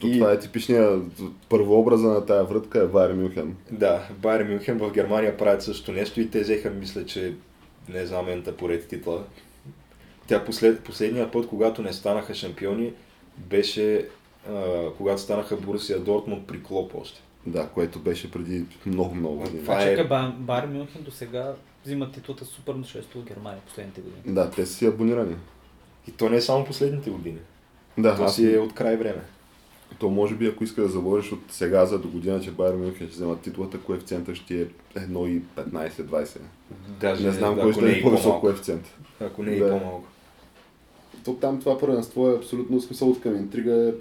То И- Това е типичният първообраза на тая врътка е Байер Мюнхен. Да, Байер Мюнхен в Германия правят също нещо и те взеха, мисля, че не знам ента поред титла. Тя послед, последния път, когато не станаха шампиони, беше а, когато станаха Борусия Дортмунд при Клоп още. Да, което беше преди много-много години. Това е- Байер Мюнхен до сега взима титлата супер на 6 от Германия последните години. Да, те са си абонирани. И то не е само последните години. Да, то аз си е от край време. То може би, ако искаш да заложиш от сега за до година, че Байер Мюнхен ще вземат титлата, коефициента ще е 1,15-20. Даже, Не знам кой ще е и по-висок коефициент. Ако не е и Да. по-малко. то там това първенство е абсолютно смисъл от към интрига. Е...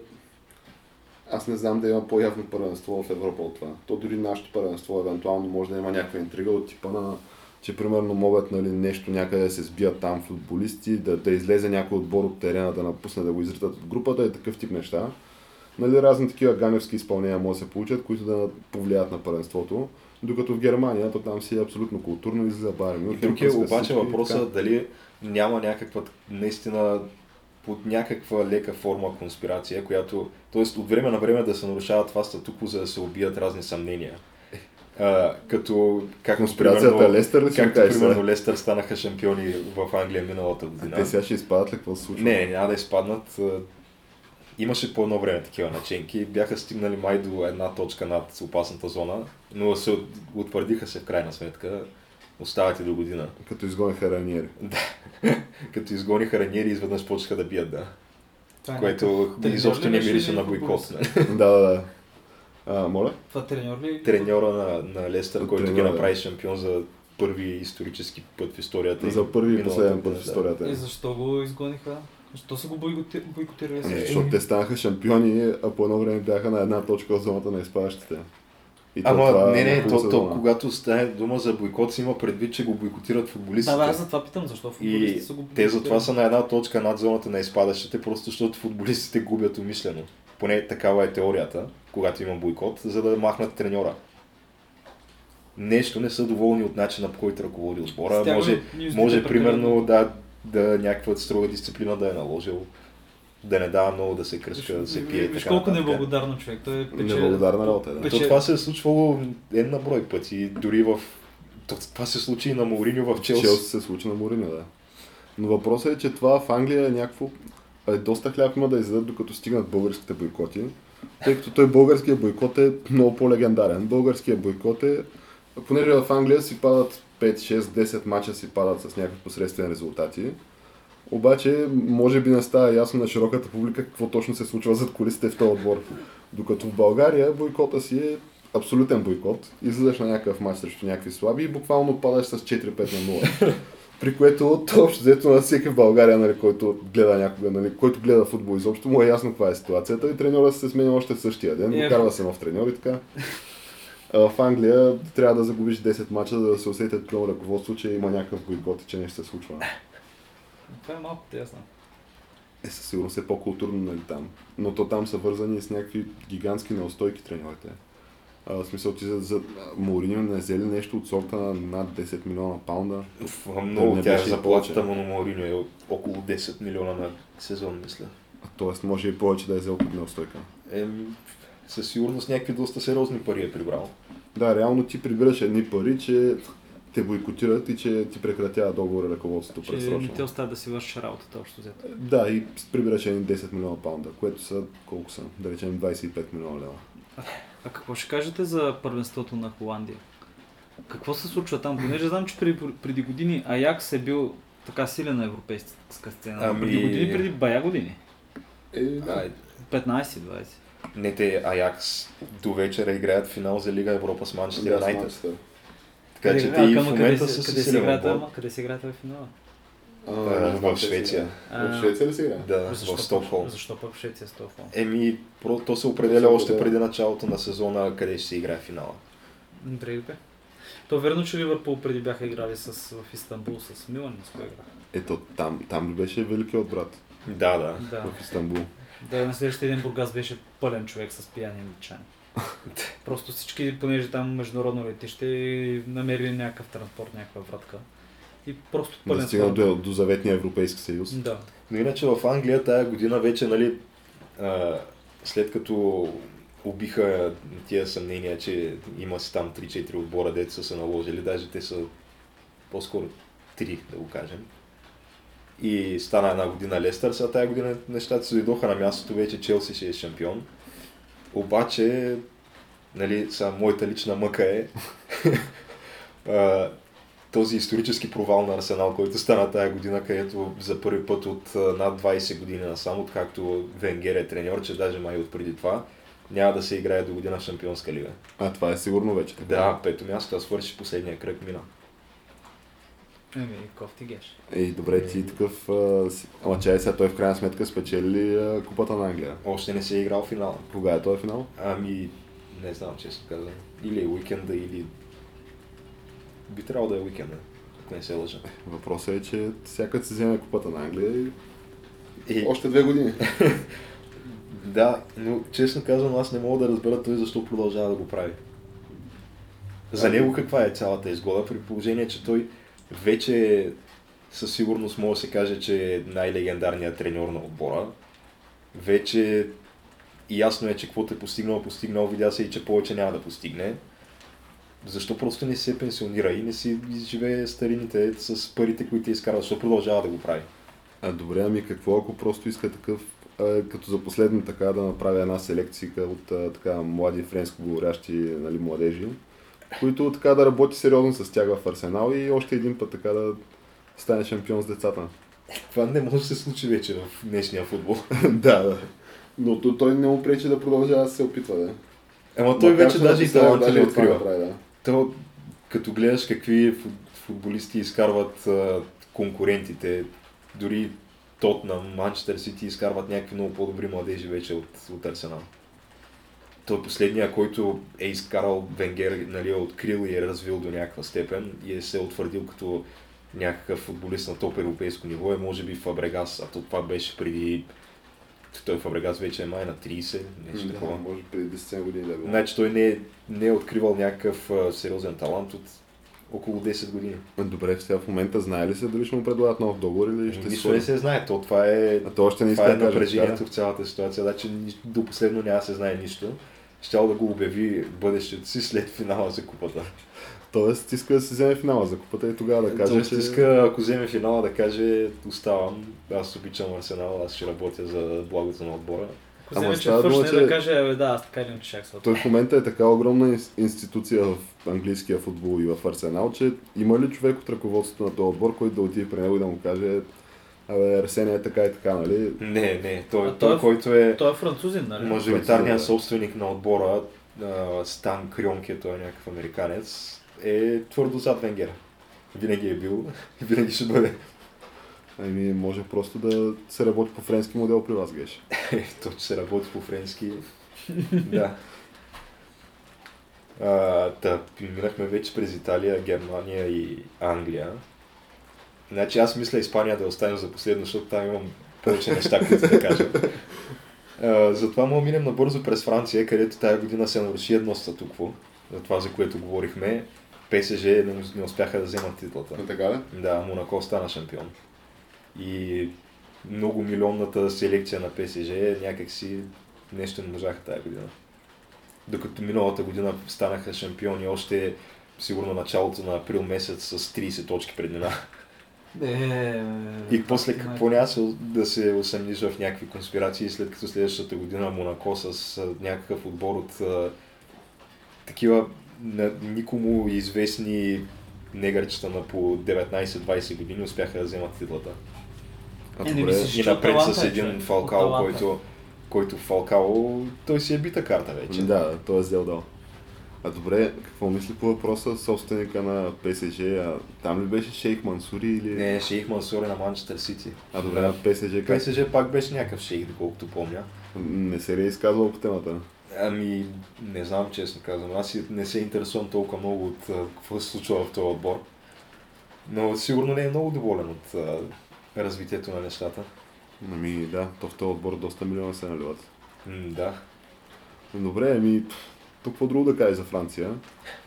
Аз не знам да има по-явно първенство в Европа от това. То дори нашето първенство евентуално може да има някаква интрига от типа на че примерно могат нали, нещо някъде да се сбият там футболисти, да, да излезе някой отбор от терена, да напусне да го изритат от групата и такъв тип неща. Нали, разни такива ганевски изпълнения могат да се получат, които да повлият на първенството. Докато в Германия, то там си е абсолютно културно и за Байерн. И тук е обаче въпросът дали няма някаква наистина под някаква лека форма конспирация, която, т.е. от време на време да се нарушава това статукво, за да се убият разни съмнения. А, като как Конспирацията примерно, Лестър ли както примерно Лестър станаха шампиони в Англия миналата година. А те сега ще изпадат ли? Какво се случва? Не, няма да изпаднат. Имаше по едно време такива наченки. Бяха стигнали май до една точка над опасната зона, но се утвърдиха се в крайна сметка. Остават и до година. Като изгониха раниери. [LAUGHS] Да. Като изгониха раниери, изведнъж почнаха да бият, да. Това е Което изобщо не мирише на бойкот. [LAUGHS] да, да, да. А, моля? Това треньор ли? Треньора на, на Лестър, който треньора, ги направи шампион за първи исторически път в историята. За първи и последен път в историята. И защо го изгониха? Защо са го бойкотирали? Не, защото те станаха шампиони, а по едно време бяха на една точка от зоната на изпадащите. И Ама, това, не, не, то, то, когато стане дума за бойкот, си има предвид, че го бойкотират футболистите. Да, да, аз за това питам, защо футболистите са го Те затова са на една точка над зоната на изпадащите, просто защото футболистите губят умишлено. Поне такава е теорията, когато има бойкот, за да махнат треньора. Нещо не са доволни от начина по който ръководи отбора. Може, може примерно да, да някаква строга дисциплина да е наложил да не дава много да се кръска, да се пие. Виж колко неблагодарно човек. Той е пече... Неблагодарна работа, да. Пече... То това се е случвало една брой пъти, дори в... Това се случи и на Мориньо в Челси. Челси се случи на Мориньо, да. Но въпросът е, че това в Англия е някакво... Е, доста хляб има да издадат, докато стигнат българските бойкоти. Тъй като той българския бойкот е много по-легендарен. Българския бойкот е... Понеже в Англия си падат 5, 6, 10 мача си падат с някакви посредствени резултати. Обаче, може би не става ясно на широката публика какво точно се случва зад колисите в този отбор. Докато в България бойкота си е абсолютен бойкот. Излизаш на някакъв матч срещу някакви слаби и буквално падаш с 4-5 на 0. [LAUGHS] При което общо взето на всеки в България, нали, който гледа някога, нали, който гледа футбол изобщо, му е ясно каква е ситуацията и треньора се сменя още в същия ден, yeah. докарва се нов треньор и така. В Англия трябва да загубиш 10 мача, за да се усетят при ръководство, че има някакъв бойкот и че нещо се случва. Това е малко тесно. Е, със сигурност е по-културно нали, там. Но то там са вързани с някакви гигантски неустойки треньорите. А, в смисъл, че за, за Мауриньо не взели нещо от сорта на над 10 милиона паунда. много да тя е заплатата му на Мауриньо е около 10 милиона на сезон, мисля. А, тоест може и повече да е взел като неустойка. Е, със сигурност някакви доста сериозни пари е прибрал. Да, реално ти прибираш едни пари, че те бойкотират и че ти прекратява договора ръководството че предсрочно. не те оставят да си вършиш работата общо взето. Да, и прибираш едни 10 милиона паунда, което са колко са? Да речем 25 милиона лева. А какво ще кажете за първенството на Холандия? Какво се случва там? Понеже знам, че преди, преди години Аякс е бил така силен на европейска сцена. Ами... Преди години, преди бая години. Е, да. 15-20. Не, те Аякс до вечера играят финал за Лига Европа с Манчестър Юнайтед. Така че те и в момента са къде си играят, къде се играят в финала? в Швеция. В Швеция ли се играе? Да, защо в Стокхолм. Защо пък в Швеция Стокхолм? Еми, то се определя още преди началото на сезона къде ще се играе финала. Добре, добре. То верно, че Ливърпул преди бяха играли с, в Истанбул с Милан, с кой игра? Ето, там, там беше великият брат. Да, да, да. В Истанбул. Да, на следващия ден Бургас беше пълен човек с пияни личани. [LAUGHS] Просто всички, понеже там международно летище, намерили някакъв транспорт, някаква вратка. И просто пълен да стига до, до заветния Европейски съюз. Да. Но иначе в Англия тая година вече, нали, а, след като убиха тия съмнения, че има си там 3-4 отбора, деца са се наложили, даже те са по-скоро 3, да го кажем. И стана една година Лестър, сега тази година нещата се дойдоха на мястото, вече Челси ще е шампион. Обаче, нали, сега моята лична мъка е [LAUGHS] този исторически провал на Арсенал, който стана тая година, където за първи път от над 20 години насам, откакто Венгер е треньор, че даже май от преди това, няма да се играе до година в Шампионска лига. А това е сигурно вече. Така. Да, пето място, а свърши последния кръг мина. Еми, кофти геш. Ей, добре, ти такъв... А, си... Ама чай сега, той в крайна сметка спечели ли а, купата на Англия? Още не се е играл финал. Кога е този финал? Ами, не знам, честно казвам. Или е уикенда, или... Би трябвало да е уикенда, ако не се лъжа. Въпросът е, че всяка се вземе купата на Англия и И, още две години. [LAUGHS] да, но честно казвам, аз не мога да разбера той защо продължава да го прави. За него каква е цялата изгода, при положение, че той вече със сигурност може да се каже, че е най-легендарният треньор на отбора. Вече ясно е, че каквото е постигнал, постигнал, видя се и че повече няма да постигне. Защо просто не се пенсионира и не си изживее старините с парите, които е изкарва? Защо продължава да го прави? А добре, ами какво ако просто иска такъв, а, като за последно така да направи една селекция от а, така млади френско говорящи нали, младежи, които така да работи сериозно с тях в Арсенал и още един път така да стане шампион с децата. Това не може да се случи вече в днешния футбол. [LAUGHS] да, да. Но то- той не му пречи да продължава да се опитва, да. Ама той Макар, вече че даже и напоследък таланти даже не и това открива. направи, да. То, като гледаш какви фут- футболисти изкарват а, конкурентите, дори Тотнам, Манчестър Сити изкарват някакви много по-добри младежи вече от, от Арсенал. Той е последния, който е изкарал Венгер, нали, е открил и е развил до някаква степен и е се е утвърдил като някакъв футболист на топ европейско ниво е може би Фабрегас, а то това беше преди... Той Фабрегас вече е май на 30, нещо Да, такова. може преди 10 години да е било. Значи той не е, не е откривал някакъв а, сериозен талант от около 10 години. Добре, сега в момента знае ли се дали ще му предлагат нов договор или ще Нищо не се знае. То, това е, А то още не това е да напрежението така, в цялата ситуация. Значи до последно няма да се знае нищо. Щял да го обяви бъдещето си след финала за купата. Тоест иска да се вземе финала за купата и тогава да каже, Тоест че... иска, ако вземе финала, да каже оставам, аз обичам Арсенал, аз ще работя за благото на отбора. Ако Ама вземе, че дума, че- да каже, «Абе, да, аз така иначе шак Той в момента е така огромна инс- институция в английския футбол и в Арсенал, че има ли човек от ръководството на този отбор, който да отиде при него и да му каже Абе, Арсения е така и така, нали? Не, не, той, А той, той е- който е Той е французин, нали? мажоритарният да. собственик на отбора, Стан Крионке, той е някакъв американец, е твърдо зад Венгер. Винаги е бил и винаги ще бъде. Ами, може просто да се работи по френски модел при вас, Геш. Е, То, че се работи по френски. [LAUGHS] да. А, та, минахме вече през Италия, Германия и Англия. Значи аз мисля Испания да остане за последно, защото там имам повече неща, които да кажа. Затова му минем набързо през Франция, където тази година се наруши едно статукво, за това, за което говорихме. ПСЖ не, не успяха да вземат титлата. А така ли? Да, Монако стана шампион. И много милионната селекция на ПСЖ някакси нещо не можаха тази година. Докато миналата година станаха шампиони още сигурно началото на април месец с 30 точки преднина. Е, И после какво няма се- да се усъмниш в някакви конспирации, след като следващата година Монако с някакъв отбор от а, такива на, никому известни негърчета на по 19-20 години успяха да вземат титлата. А Е, не добре, мислиш, И напред таланта с е, един Фалкао, който, който Фалкао, той си е бита карта вече. Да, той е взел дал. А добре, какво мисли по въпроса собственика на ПСЖ? А там ли беше Шейх Мансури или... Не, Шейх Мансур е на Манчестър Сити. А добре, на ПСЖ как? ПСЖ пак беше някакъв шейх, доколкото помня. Не се ли е изказвал по темата? Ами, не знам, честно казвам. Аз не се интересувам толкова много от какво се случва в този отбор. Но сигурно не е много доволен от а, развитието на нещата. Ами да, то в този отбор доста милиона се наливат. М, да. Добре, ами тук какво друго да кажеш за Франция?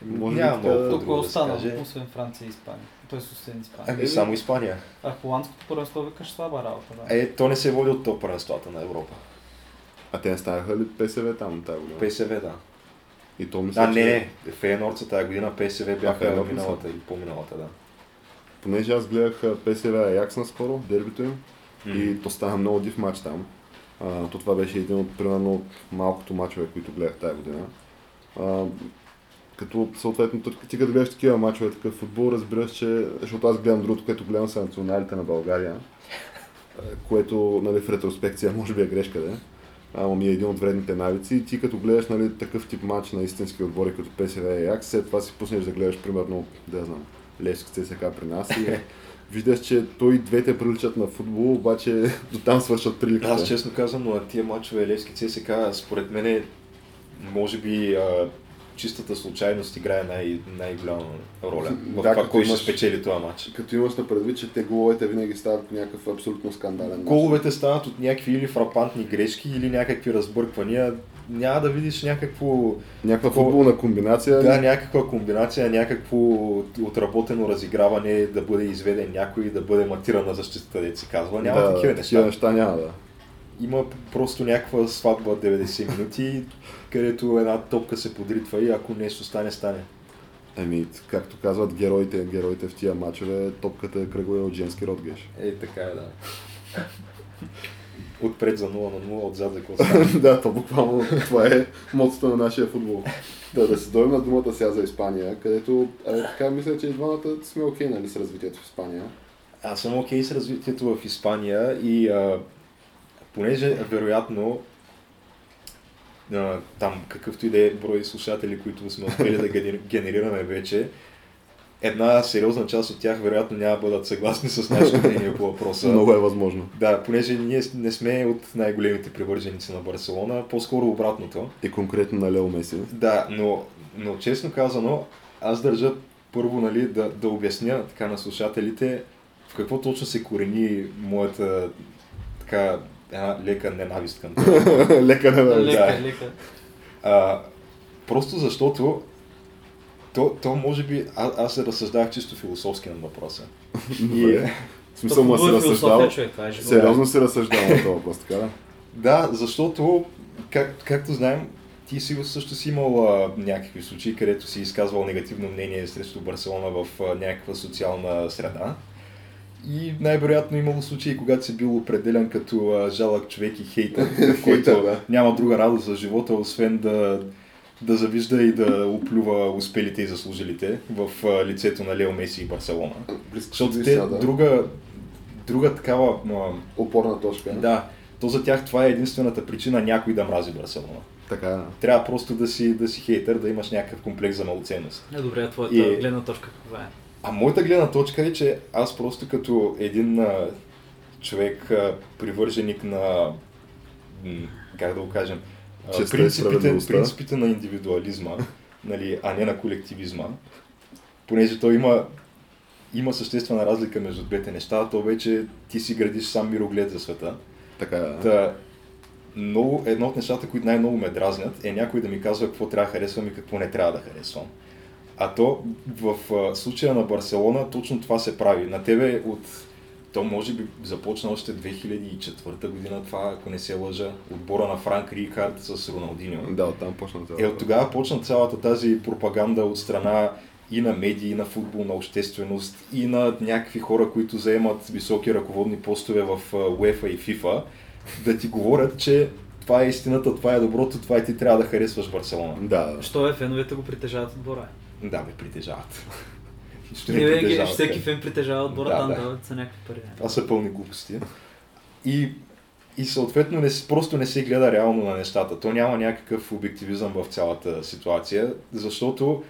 Може Няма какво Тук друго да остана, каже. освен Франция и Испания. Тоест, освен Испания. Ами, само Испания. А холандското първенство викаш слаба работа, да. Е, то не се води от топ първенствата на Европа. А те не станаха ли ПСВ там тази година? ПСВ, да. И то мисля, А, не, че... не. Фейнорд са тази година, ПСВ бяха ли миналата или по-миналата, да. Понеже аз гледах а, ПСВ Аякс наскоро, дербито им, и то стана много див матч там. А, то това беше един от, примерно, от малкото мачове, които гледах тази година. А, като съответно, ти като гледаш такива мачове, такъв футбол, разбираш, че, защото аз гледам другото, което гледам са националите на България, което нали, в ретроспекция може би е грешка, да е. Ама ми е един от вредните навици и ти като гледаш нали, такъв тип матч на истински отбори като ПСВ и Аякс, след това си пуснеш да гледаш примерно, да знам, Левски ЦСК при нас и виждаш, че той двете приличат на футбол, обаче [LAUGHS] до там свършат приликите. Аз честно казвам, но тия мачове Левски ЦСК, според мен, може би а, чистата случайност играе най- най-голяма роля в Да, това, кой ще имаш- спечели този матч. Като имаш на предвид, че те головете винаги стават по някакъв абсолютно скандален. Головете стават от някакви или фрапантни грешки, или някакви разбърквания. Няма да видиш някакво Някаква Такова- футболна комбинация. Да, някаква комбинация, някакво отработено разиграване, да бъде изведен някой, да бъде матиран на защитата, да се казва. Няма да, такива такива неща. неща няма да. Има просто някаква сватба 90 минути, където една топка се подритва и ако нещо стане, стане. Еми, както казват героите, героите в тия мачове, топката е кръгла от женски род геш. Е, така е, да. [LAUGHS] Отпред за 0 на 0, отзад за коса. [LAUGHS] да, то буквално това е мотото на нашия футбол. Да, да се дойдем на думата сега за Испания, където а, така мисля, че и двамата сме окей, нали, с развитието в Испания. Аз съм окей с развитието в Испания и а, понеже вероятно а, там какъвто и да е брой слушатели, които сме успели да генер- генерираме вече, една сериозна част от тях вероятно няма да бъдат съгласни с нашето мнение по въпроса. Много е възможно. Да, понеже ние не сме от най-големите привърженици на Барселона, по-скоро обратното. И конкретно на Лео Меси. Да, но, но честно казано, аз държа първо нали, да, да обясня така на слушателите в какво точно се корени моята така една лека ненавист към [LAUGHS] това. Лека на да. Лека, да. лека. А, просто защото то, то може би, а, аз се разсъждах чисто философски на въпроса. [LAUGHS] И. В смисъл То се разсъждава. това е. Сериозно се разсъждава на този въпрос, така да? Да, защото, как, както знаем, ти си също си имал а, някакви случаи, където си изказвал негативно мнение срещу Барселона в а, някаква социална среда. И най-вероятно имало случаи, когато си бил определен като а, жалък човек и хейтър, [LAUGHS] който да. няма друга радост за живота, освен да, да завижда и да оплюва успелите и заслужилите в а, лицето на Лео Меси и Барселона. Близко Защото те да. друга, друга такава а, Опорна точка. да, то за тях това е единствената причина някой да мрази Барселона. Така е. Трябва просто да си, да си хейтър, да имаш някакъв комплекс за малоценност. Е, добре, а твоята И- гледна точка каква е? А моята гледна точка е, че аз просто като един а, човек, а, привърженик на, м, как да го кажем, а, принципите, принципите на индивидуализма, нали, а не на колективизма, понеже той има, има съществена разлика между двете неща, то вече ти си градиш сам мироглед за света. Така е. Та, много, едно от нещата, които най-много ме дразнят, е някой да ми казва какво трябва да харесвам и какво не трябва да харесвам. А то в случая на Барселона точно това се прави. На тебе от... То може би започна още 2004 година това, ако не се лъжа, отбора на Франк Рикард с Роналдиньо. Да, оттам почна това. Е, от тогава почна цялата тази пропаганда от страна и на медии, и на футболна общественост, и на някакви хора, които заемат високи ръководни постове в а, UEFA и FIFA, да ти говорят, че това е истината, това е доброто, това и ти трябва да харесваш Барселона. Да, да. Що е, феновете го притежават отбора. Да, ме притежават. [LAUGHS] Ще винаги притежават, всеки фен притежава отбора, Да, там да. дават са някакви пари. Това са пълни глупости. И, и съответно не, просто не се гледа реално на нещата. То няма някакъв обективизъм в цялата ситуация, защото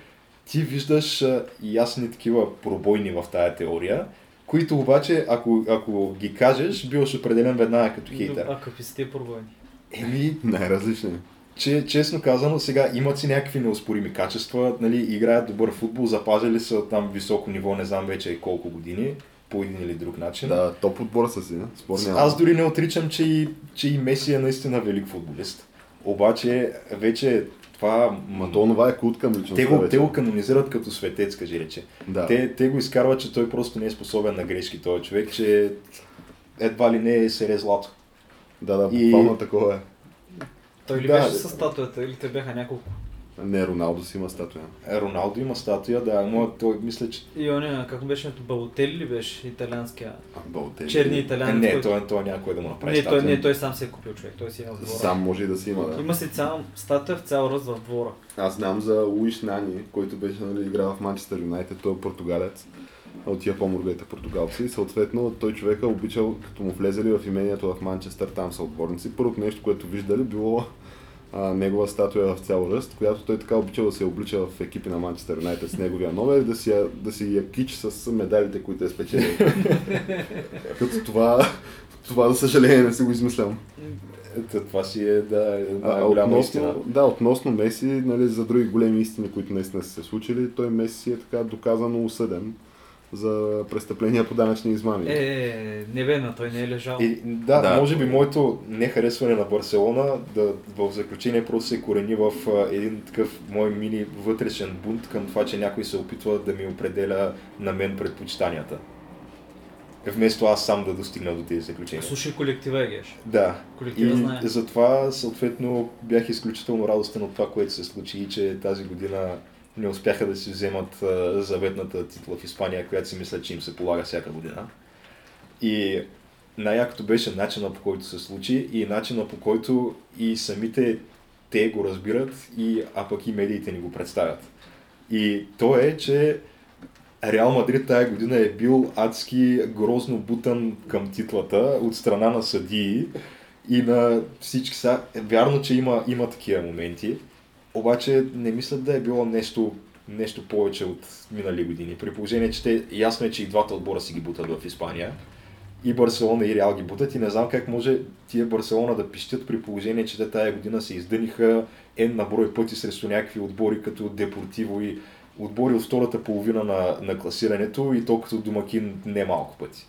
ти виждаш ясни такива пробойни в тая теория, които обаче, ако, ако ги кажеш, биваш определен веднага като хейтър. А какви са тия пробойни? Еми, [LAUGHS] Най-различни. Че, честно казано, сега имат си някакви неоспорими качества, нали, играят добър футбол, запазили са там високо ниво, не знам вече колко години, по един или друг начин. Да, топ отбора са си, спор няма. Аз дори не отричам, че и, че и Меси е наистина велик футболист. Обаче вече това... Ма то това е култ към личността те, го, вече. те го канонизират като светец, кажи рече. Да. Те, те го изкарват, че той просто не е способен на грешки, този човек, че едва ли не е сере злато. Да, да, И- буквално такова е. Той ли Да, беше да. с статуята или те бяха няколко? Не, Роналдо си има статуя. Е, Роналдо има статуя, да, но той мисля, че... И оня, как беше Балотели ли беше италианския? А, Балотели. Черни Е, италианец. не, който- той, той някой да му направи не, той, статуя. не, той сам се е купил човек, той си е на двора. Сам може и да си има, да. Има си цял статуя в цял ръст в двора. Аз знам за Луиш Нани, който беше нали, играл в Манчестър Юнайтед, той е португалец. От тия по-моргите португалци. Съответно, той човека обичал, като му влезели в имението в Манчестър, там са отборници. Първото нещо, което виждали, било а, негова статуя в цял ръст, която той така обичал да се облича в екипи на Манчестър Юнайтед с неговия номер да си, я- да си я кич с медалите, които е спечелил. [LAUGHS] Като това, това за съжаление не си го измислям. Това си е да, А, голяма истина. относно, да, относно Меси, нали, за други големи истини, които наистина са се случили, той Меси е така доказано осъден за престъпления по данъчни измами. Е, не бе, на той не е лежал. И, да, Да. може би моето нехаресване на Барселона да в заключение просто се корени в а, един такъв мой мини вътрешен бунт към това, че някой се опитва да ми определя на мен предпочитанията. Вместо аз сам да достигна до тези заключения. Слушай колектива, Егеш. Да. Колектива И знае. затова, съответно, бях изключително радостен от това, което се случи и че тази година не успяха да си вземат а, заветната титла в Испания, която си мисля, че им се полага всяка година. И най-якото беше начина по който се случи и начина по който и самите те го разбират, и, а пък и медиите ни го представят. И то е, че Реал Мадрид тая година е бил адски грозно бутан към титлата от страна на съдии и на всички са. Вярно, че има, има такива моменти, обаче не мисля да е било нещо, нещо повече от минали години. При положение, че те, ясно е, че и двата отбора си ги бутат в Испания. И Барселона и Реал ги бутат и не знам как може тия Барселона да пищят при положение, че те тая година се издъниха N на пъти срещу някакви отбори като Депортиво и отбори от втората половина на, на класирането и то като домакин не малко пъти.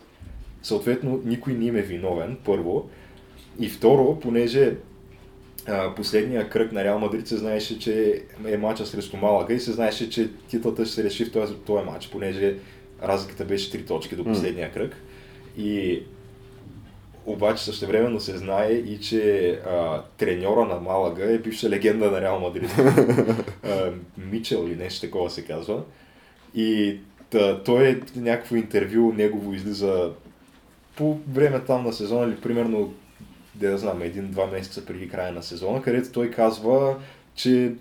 Съответно, никой не им е виновен, първо. И второ, понеже последния кръг на Реал Мадрид се знаеше, че е мача срещу Малага и се знаеше, че титлата ще се реши в този, този матч, понеже разликата беше 3 точки до последния кръг. И обаче същевременно се знае и, че а, треньора на Малага е бивша легенда на Реал Мадрид. [LAUGHS] а, Мичел или нещо такова се казва. И та, той е някакво интервю, негово излиза по време там на сезона или примерно, да я знам, един-два месеца преди края на сезона, където той казва, че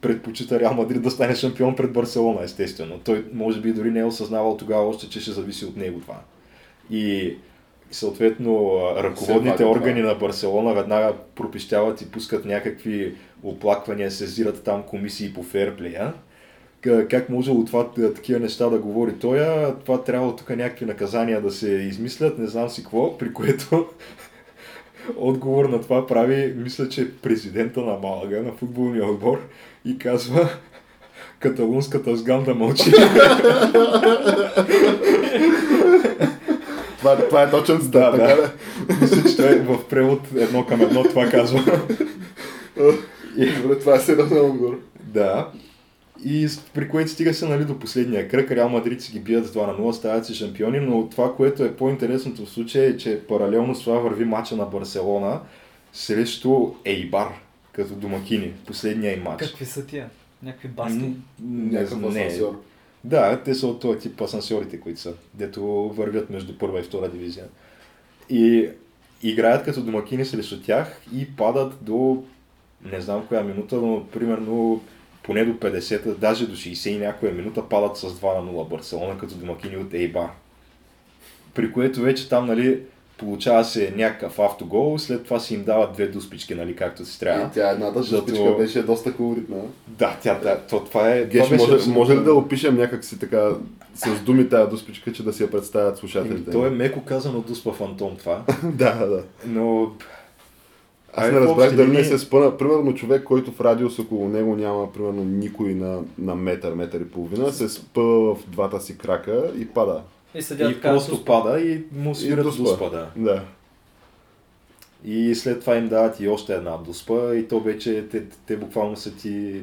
предпочита Реал Мадрид да стане шампион пред Барселона, естествено. Той може би дори не е осъзнавал тогава още, че ще зависи от него това. И съответно ръководните пак органи на Барселона веднага пропищяват и пускат някакви оплаквания, сезират там комисии по ферплея. Как може от това такива неща да говори той, това трябва тук някакви наказания да се измислят, не знам си какво, при което отговор на това прави, мисля, че президента на Малага, на футболния отбор и казва каталунската сган да мълчи. Това, това е точен Да, да. да. Мисля, че той в превод едно към едно това казва. Добре, това е сериозен отговор. да. И при което стига се нали, до последния кръг, Реал Мадрид си ги бият с 2 на 0, стават си шампиони, но това, което е по-интересното в случая е, че паралелно с това върви мача на Барселона срещу Ейбар, като домакини, последния им матч. Какви са тия? Някакви баски? М, Не, не. Да, те са от този тип асансьорите, които са, дето вървят между първа и втора дивизия. И играят като домакини срещу тях и падат до не знам коя минута, но примерно поне до 50, даже до 60 и някоя минута падат с 2 на 0 Барселона като домакини от Ейбар. При което вече там, нали, получава се някакъв автогол, след това си им дават две дуспички, нали, както си трябва. И тя едната Зато- беше доста колоритна. Да, тя, да, то, това е... Геш, това може, абсолютно- може ли да опишем някак си така с думи тази дуспичка, че да си я представят слушателите? То е меко казано дуспа фантом това, [LAUGHS] да, да. но... Аз Ай, не разбрах дали не се спъна. Примерно човек, който в радиус около него няма примерно никой на, на метър, метър и половина, се спъва в двата си крака и пада. И седят И просто с- пада и му свират дуспа. дуспа, да. Да. И след това им дават и още една дуспа и то вече те, те буквално са ти...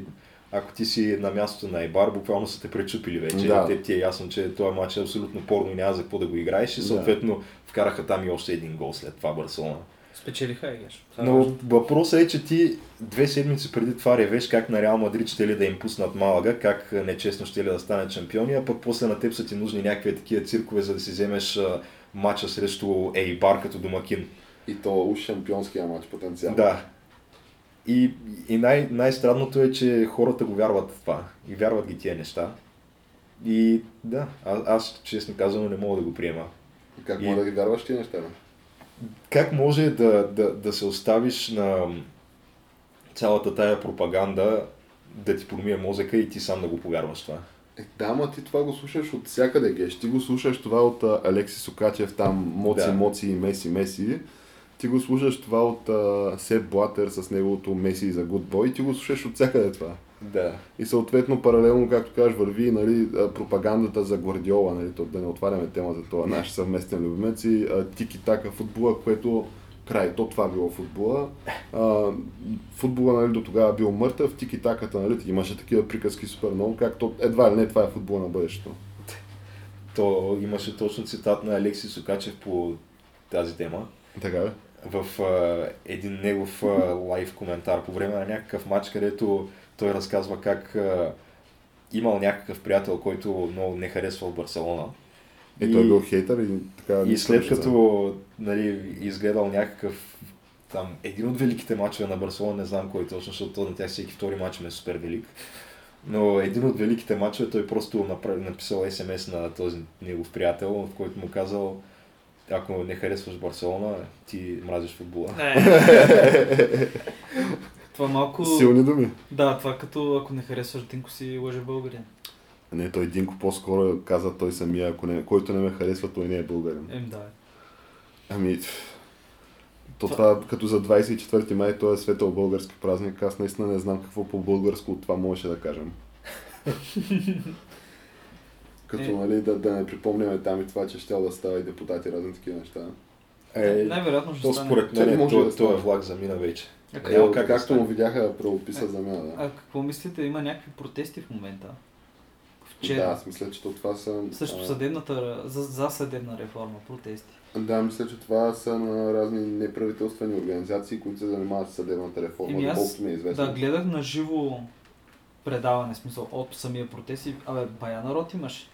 Ако ти си на мястото на Ейбар, буквално са те пречупили вече. Да. Те, ти е ясно, че този матч е абсолютно порно и няма за какво да го играеш и Да. съответно вкараха там и още един гол след това Барселона. Спечелиха Егеш. Е Но въпросът е, че ти две седмици преди това ревеш как на Реал Мадрид ще ли да им пуснат Малага, как нечестно ще ли да станат шампиони, а пък после на теб са ти нужни някакви такива циркове, за да си вземеш а, матча срещу Ейбар като домакин. И то уж шампионския матч потенциал. Да. И, и най- най-странното е, че хората го вярват в това. И вярват ги тия неща. И да, а, аз честно казано не мога да го приема. Как И- може да ги вярваш тия неща? бе? Как може да, да, да се оставиш на цялата тая пропаганда да ти промие мозъка и ти сам да го повярваш това. Е, да, ма ти това го слушаш от всякъде, геш. Ти го слушаш това от а, Алекси Сокачев, там Моци, Да. Моци и Меси, Меси. Ти го слушаш това от а, Сеп Блатер с неговото Меси за Good Boy. Ти го слушаш от всякъде това. Да. И съответно паралелно, както кажеш, върви нали, пропагандата за Гвардиола, нали, да не отваряме тема за това наш съвместен любимец и а, тики-така футбола, което край, то това било футбола. А, футбола нали, до тогава бил мъртъв, тики-таката нали, имаше такива приказки супер много, както едва ли не това е футбола на бъдещето. То имаше точно цитат на Алекси Сокачев по тази тема. Така ли? в а, един негов а, лайв коментар по време на някакъв матч, където той разказва как а, имал някакъв приятел, който много не харесвал Барселона. Е, той бил хейтър и така... и след като нали, изгледал някакъв там, един от великите матчове на Барселона, не знам кой точно, защото на тях всеки втори матч ми е супер велик. Но един от великите матчове той просто направи, написал смс на този негов приятел, в който му казал ако не харесваш Барселона, ти мразиш футбола. [LAUGHS] това малко... Силни думи. Да, това като ако не харесваш Динко си лъже българин. Не, той Динко по-скоро каза той самия, ако не, който не ме харесва, той не е българин. Ем, да. Ами, то това, като за 24 май, той е светъл български празник, аз наистина не знам какво по-българско от това можеше да кажем. [LAUGHS] като, Е. нали, да, да не припомняме там и това, че ще да става и депутати, разни такива неща. Е, Най-вероятно ще то стане. според не мен може то, да то е влак замина вече. Е, как да както му видяха правописа за мен, да. а какво мислите? Има някакви протести в момента. Да, Вчера. аз мисля, че то това са... Също съдебната, за, за съдебна реформа, протести. Да, мисля, че това са на разни неправителствени организации, които се занимават с съдебната реформа, доколкото ми е известно. Да, гледах на живо предаване, смисъл от самия протест и абе, бая народ имаше.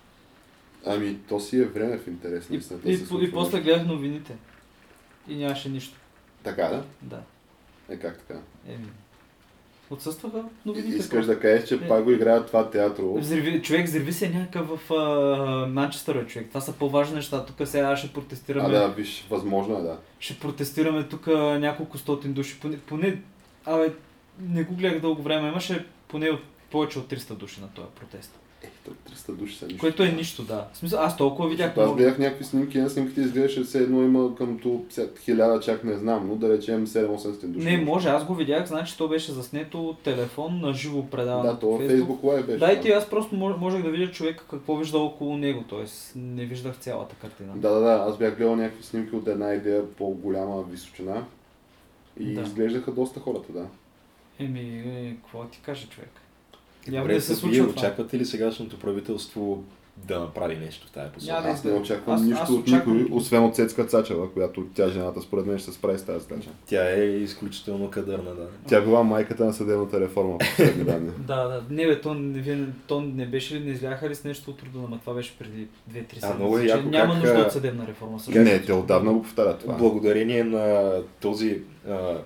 Ами, то си е време в интерес на И, и, да и, случва после гледах новините. И нямаше нищо. Така, да? Да. Е, как така? Еми. Отсъстваха новините. Искаш да кажеш, че Е. пак го играят това театро. Взриви, човек, взриви се някакъв в а, Манчестър, човек. Това са по-важни неща. Тук сега ще протестираме. А, да, виж, възможно е, да. Ще протестираме тук няколко стотин души. Поне, поне абе, не го гледах дълго време. Имаше поне от, повече от 300 души на този протест. Е, то 300 души са нищо. Което е нищо, да. В смисъл, аз толкова видях. Аз гледах някакви снимки, на снимките изглеждаше все едно има къмто хиляда, чак не знам, но да речем 7-800 души. Не, може, аз го видях, значи то беше заснето от телефон на живо предаване. Да, то във Facebook Live беше. Да, и ти аз просто мож- можех да видя човека какво вижда около него, т.е. не виждах цялата картина. Да, да, да, аз бях гледал някакви снимки от една идея по-голяма височина. И Да. изглеждаха доста хората, да. Еми, е, какво ти каже човек? Явно се вие случва това. очаквате ли сегашното правителство да направи нещо в тази посока? Да Аз не очаквам Аз- аз нищо от очаквам- никой, освен от Цецка Цачева, която тя жената според мен ще се справи с тази задача. Тя е изключително кадърна, да. Тя била майката на съдебната реформа, по последни данни. [LAUGHS] Да, да. Не бе, то, не, вие- то не беше ли, не изляха ли с нещо от рода, но това беше преди 2-3 седмици. много е че яко няма как, нужда а, от съдебна реформа. също. Не, те отдавна го повтарят това. Благодарение на този а,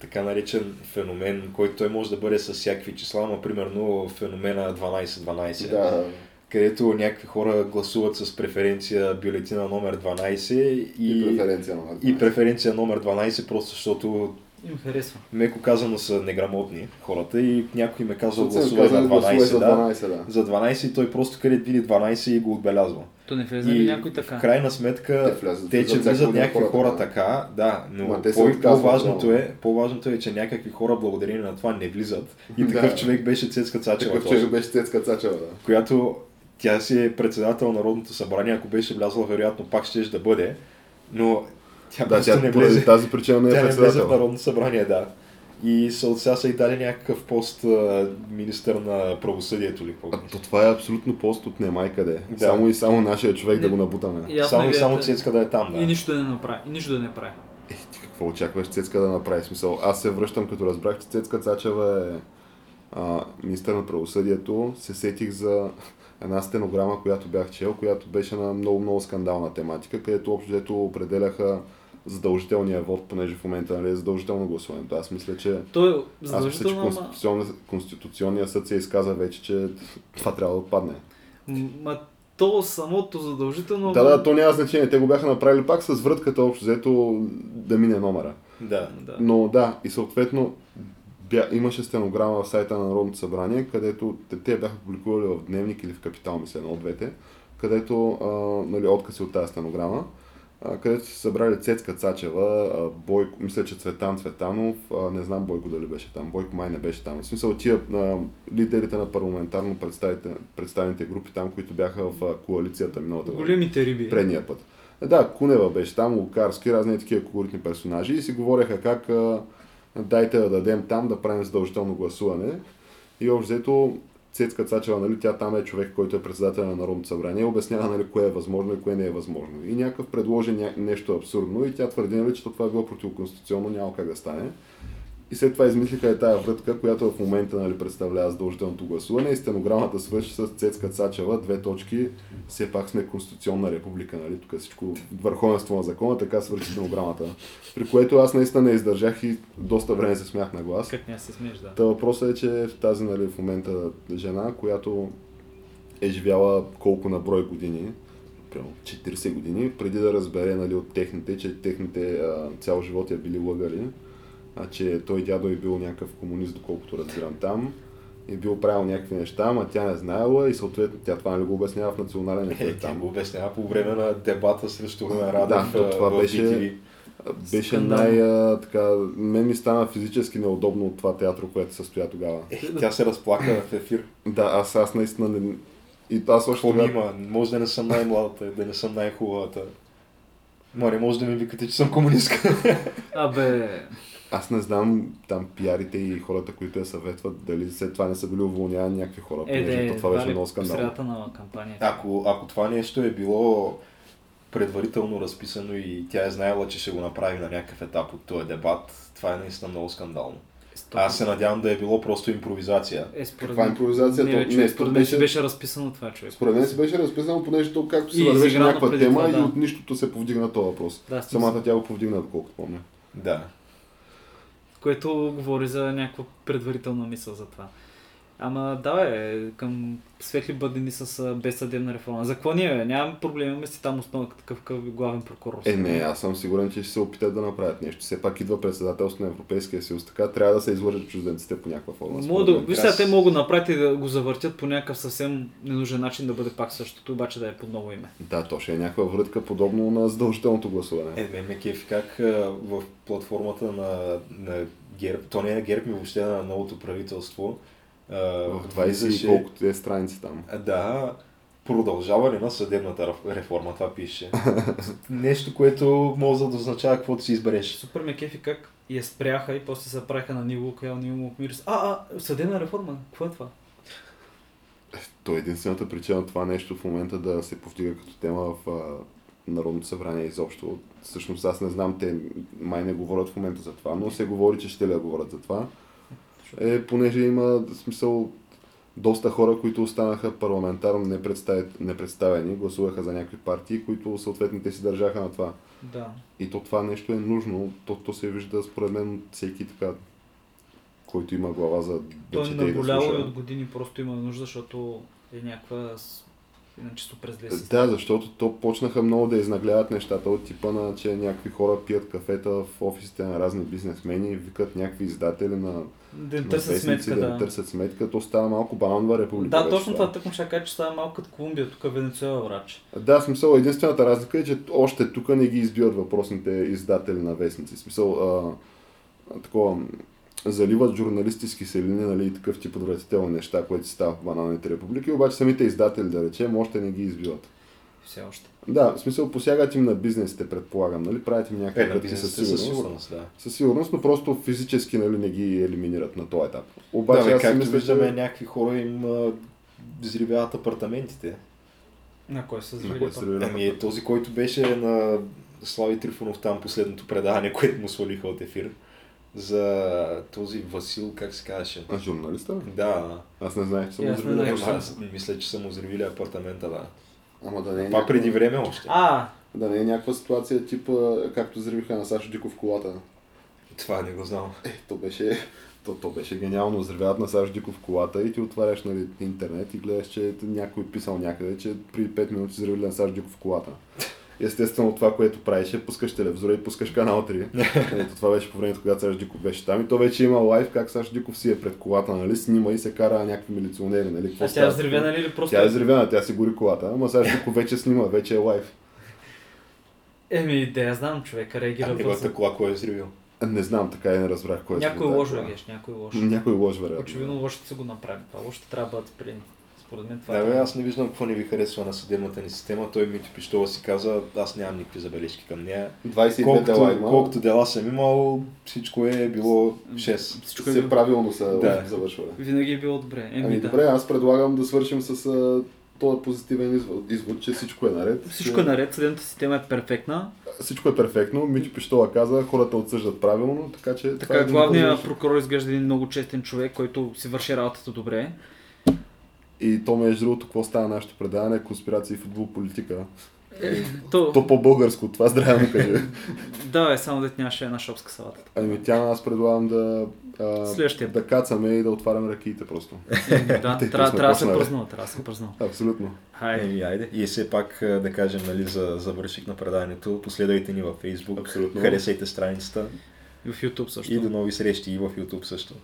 така наречен феномен, който той може да бъде с всякакви числа, но примерно феномена 12-12. Да, където някакви хора гласуват с преференция бюлетина номер 12 и, и преференция на и преференция номер 12, просто защото Им харесва. меко казано са неграмотни хората и някой ме казва гласувай казали, за гласувай 12, за да, 12, да. за 12 и той просто къде види 12 и го отбелязва. То не влезе ли някой така? в крайна сметка, Те че влизат някакви хора хора така. така, да, но те се по- по-важното да. е, по-важното е, че някакви хора благодарение на това не влизат. И [LAUGHS] Да. такъв човек беше Цецка Цачева. Такъв човек беше Цецка Цачева, да. която тя си е председател на Народното събрание, ако беше влязла, вероятно пак ще да бъде, но тя Да, тя не поради влезе, тази причина не е тя не влезе в. Народното събрание, да. И са, сега са и дали някакъв пост а, министър на правосъдието ли какво то това е абсолютно пост от немай къде. Да. Само и само нашия човек да Не. го набутаме. И аз Само, не само гледате. Цецка да е там, да. И нищо да не направи. И нищо да не прави. Е, ти какво очакваш Цецка да направи? Смисъл, аз се връщам като разбрах, че Цецка Цачева е а, министър на правосъдието. Се сетих за една стенограма, която бях чел, която беше на много-много скандална тематика, където общо взето определяха задължителния вод, понеже в момента нали, е задължително гласуването. Аз мисля, че То е аз мисля, че. Конституционния, Конституционния съд се изказа вече, че това трябва да отпадне. Ма то самото задължително... Да, да, то няма значение. Те го бяха направили пак с вратката общо взето да мине номера. Да. Да. Но да, и съответно бя, имаше стенограма в сайта на Народното събрание, където те, те бяха публикували в Дневник или в Капитал, мисля, едно от двете, където а, нали, откази от тази стенограма, където са събрали Цецка Цачева, Бойко, мисля, че Цветан Цветанов, не знам Бойко дали беше там, Бойко май не беше там. В смисъл тия а, лидерите на парламентарно представените групи там, които бяха в коалицията миналата година. Големите риби. Предния път. Е, Да, Кунева беше там, Лукарски, разни такива колоритни персонажи и си говореха как дайте да дадем там да правим задължително гласуване. И общо взето Цецка Цачева, нали, тя там е човек, който е председател на Народното събрание, обяснява нали, кое е възможно и кое не е възможно. И някакъв предложи нещо абсурдно и тя твърди, нали, че това е било противоконституционно, няма как да стане. И след това измислиха е тая врътка, която в момента нали, представлява задължителното гласуване и стенограмата свърши с Цецка Цачева, две точки, все пак сме конституционна република, нали, тук всичко върховенство на закона, така свърши стенограмата. При което аз наистина не издържах и доста време се смях на глас. Как не се смееш, да. Та въпросът е, че в тази нали, в момента жена, която е живяла колко на брой години, примерно 40 години, преди да разбере нали, от техните, че техните а, цял живот я били лъгали, а че той дядо е бил някакъв комунист, доколкото разбирам там, и бил правил някакви неща, ама тя не знаела и съответно тя това не го обяснява в национален Е, ефир тя там. го обяснява по време на дебата срещу Румен Радев Да, то това в беше- BTV. Беше най... А, така, мен ми стана физически неудобно от това театро, което се състоя тогава. Е, тя се разплака в ефир. Да, аз, аз наистина не... И аз още тогава... има? Може да не съм най-младата, да не съм най-хубавата. Ма не може да ми викате, че съм комунистка. Абе, Аз не знам там пиарите и хората, които я съветват, дали след това не са били уволнявани някакви хора, е, понеже то това беше ли много скандал. средата на кампанията. Ако, ако това нещо е било предварително разписано и тя е знаела, че ще го направи на някакъв етап от този дебат, това е наистина много скандално. Сто- Аз се надявам да е било просто импровизация. Е, според Каква импровизация? Не, То- бе, не, според мен беше- беше разписано това, човек. Според мен си беше разписано, понеже то както се И вървеше някаква тема това, и да. от нищото се повдигна този въпрос. Да. Самата тя го повдигна, доколкото помня. Да. Което говори за някаква предварителна мисъл за това. Ама да, бе, към светли бъдени с безсъдебна реформа. За какво ние, бе? Нямам проблем, имаме си там основа такъв, такъв главен прокурор. Е, не, аз съм сигурен, че ще се опитат да направят нещо. Все пак идва председателство на Европейския съюз, така трябва да се излъжат чужденците по някаква форма. Мога да, виж сега, те могат да направят и да го завъртят по някакъв съвсем ненужен начин да бъде пак същото, обаче да е под ново име. Да, то ще е някаква врътка подобно на задължителното гласуване. Е, ме кефи как в платформата на, на ГЕРБ, то не е на ГЕРБ, ми въобще на новото правителство. В 20 и колкото е страници там. Да, продължаване на съдебната реф- реформа, това пише. [LAUGHS] Нещо, което може да означава каквото си избереш. Супер ме кефи как я спряха и после се правиха на Нило, Кайл Нило Мирис. А, а, съдебна реформа, какво е това? То е единствената причина това нещо в момента да се повдига като тема в а, Народното събрание изобщо. Всъщност аз не знам, те май не говорят в момента за това, но се говори, че ще ли да говорят за това. Е, понеже има смисъл доста хора, които останаха парламентарно непредставени, гласуваха за някакви партии, които съответно те си държаха на това. Да. И то това нещо е нужно, то, то се вижда според мен всеки така, който има глава за да е чете и да и слуша. от години просто има нужда, защото е някаква иначе през лес. Да, защото то почнаха много да изнагляват нещата от типа на, че някакви хора пият кафета в офисите на разни бизнесмени викат някакви издатели на, Да на търсят сметка, да, да. търсят сметка. То става малко бананова република. Да, точно това тъкмо ще кажа, че става малко като Колумбия, тук Венецуела врач. Да, смисъл, единствената разлика е, че още тук не ги избиват въпросните издатели на вестници. Смисъл, а, такова, заливат журналисти с киселини, нали, и такъв тип отвратителни неща, които си става в бананите републики, обаче самите издатели, да речем, още не ги избиват. Все още. Да, в смисъл, посягат им на бизнесите, предполагам, нали, правят им някакви Е, на врътки със сигурност. със сигурност, да. Със сигурност, но просто физически нали, не ги елиминират на този етап. Обаче да, бе, аз както мисля, виждаме, че... някакви хора им а, взривяват апартаментите. На кой се то? завели? Ами е този, който беше на Слави Трифонов там последното предаване, [LAUGHS] което му свалиха от ефир. За този Васил, как се казваше? А журналиста? ли? Да, Аз не знаех, че съм И аз не взривил. знаех. е, аз мисля, че са му взривили апартамента, да. Ама да не е, Това някаква, преди време още. А, да не е някаква ситуация типа, както взривиха на Сашо Диков колата. Това не го знам. Е, то беше, то, то беше гениално. Взривяват на Сашо Диков колата и ти отваряш нали, интернет и гледаш, че някой писал някъде, че при 5 минути взривили на Сашо Диков колата. Естествено това, което правиш е пускаш телевизора и пускаш канал 3. [LAUGHS] Ето това беше по времето, когато Саш Диков беше там. И то вече има лайв как Саш Диков си е пред колата, нали, снима и се кара някакви милиционери, нали. А тя е взривена ли или просто? Тя е взривена, тя си гори колата, ама Саш Диков вече снима, вече е лайв. Еми, да я знам, човека реагира А неговата кола кой е взривил? Не знам, така и не разбрах кой е. Някой лош кола. геш, някой лош. Някой лош, вероятно. Очевидно лошите са го направили. Това лошите трябва да бъдат спрени. Според мен това Да, е. бе, аз не виждам какво не ви харесва на съдебната ни система. Той Митю Пиштова си каза, аз нямам никакви забележки към нея. 22 дела Колкото, има. колкото дела съм имал, всичко е било 6. Всичко е се било- правилно са Да. завършвали. Винаги е било добре. Еми, Ами да. добре, аз предлагам да свършим с а, този позитивен извод, извод, че всичко е наред. Всичко е наред, съдебната система е перфектна. Всичко е перфектно. Мичо Пиштола каза, хората отсъждат правилно, така че... Така, е един главният прокурор изглежда един много честен човек, който си върши работата добре. И то между другото, какво става нашето предаване? Конспирации, футбол, политика. То, То по-българско, това здраве му кажи. да, е само дет нямаше една шопска салата. Ами тя аз предлагам да, а, Следващия да кацаме и да отваряме ракиите просто. Еми, да, [LAUGHS] трябва, да се празнува, трябва да се празнува. Абсолютно. Хайде. Еми, айде. И все пак да кажем, нали, за завършик на предаването, последвайте ни във Facebook, Абсолютно. харесайте страницата И в YouTube също. и до нови срещи и в YouTube също.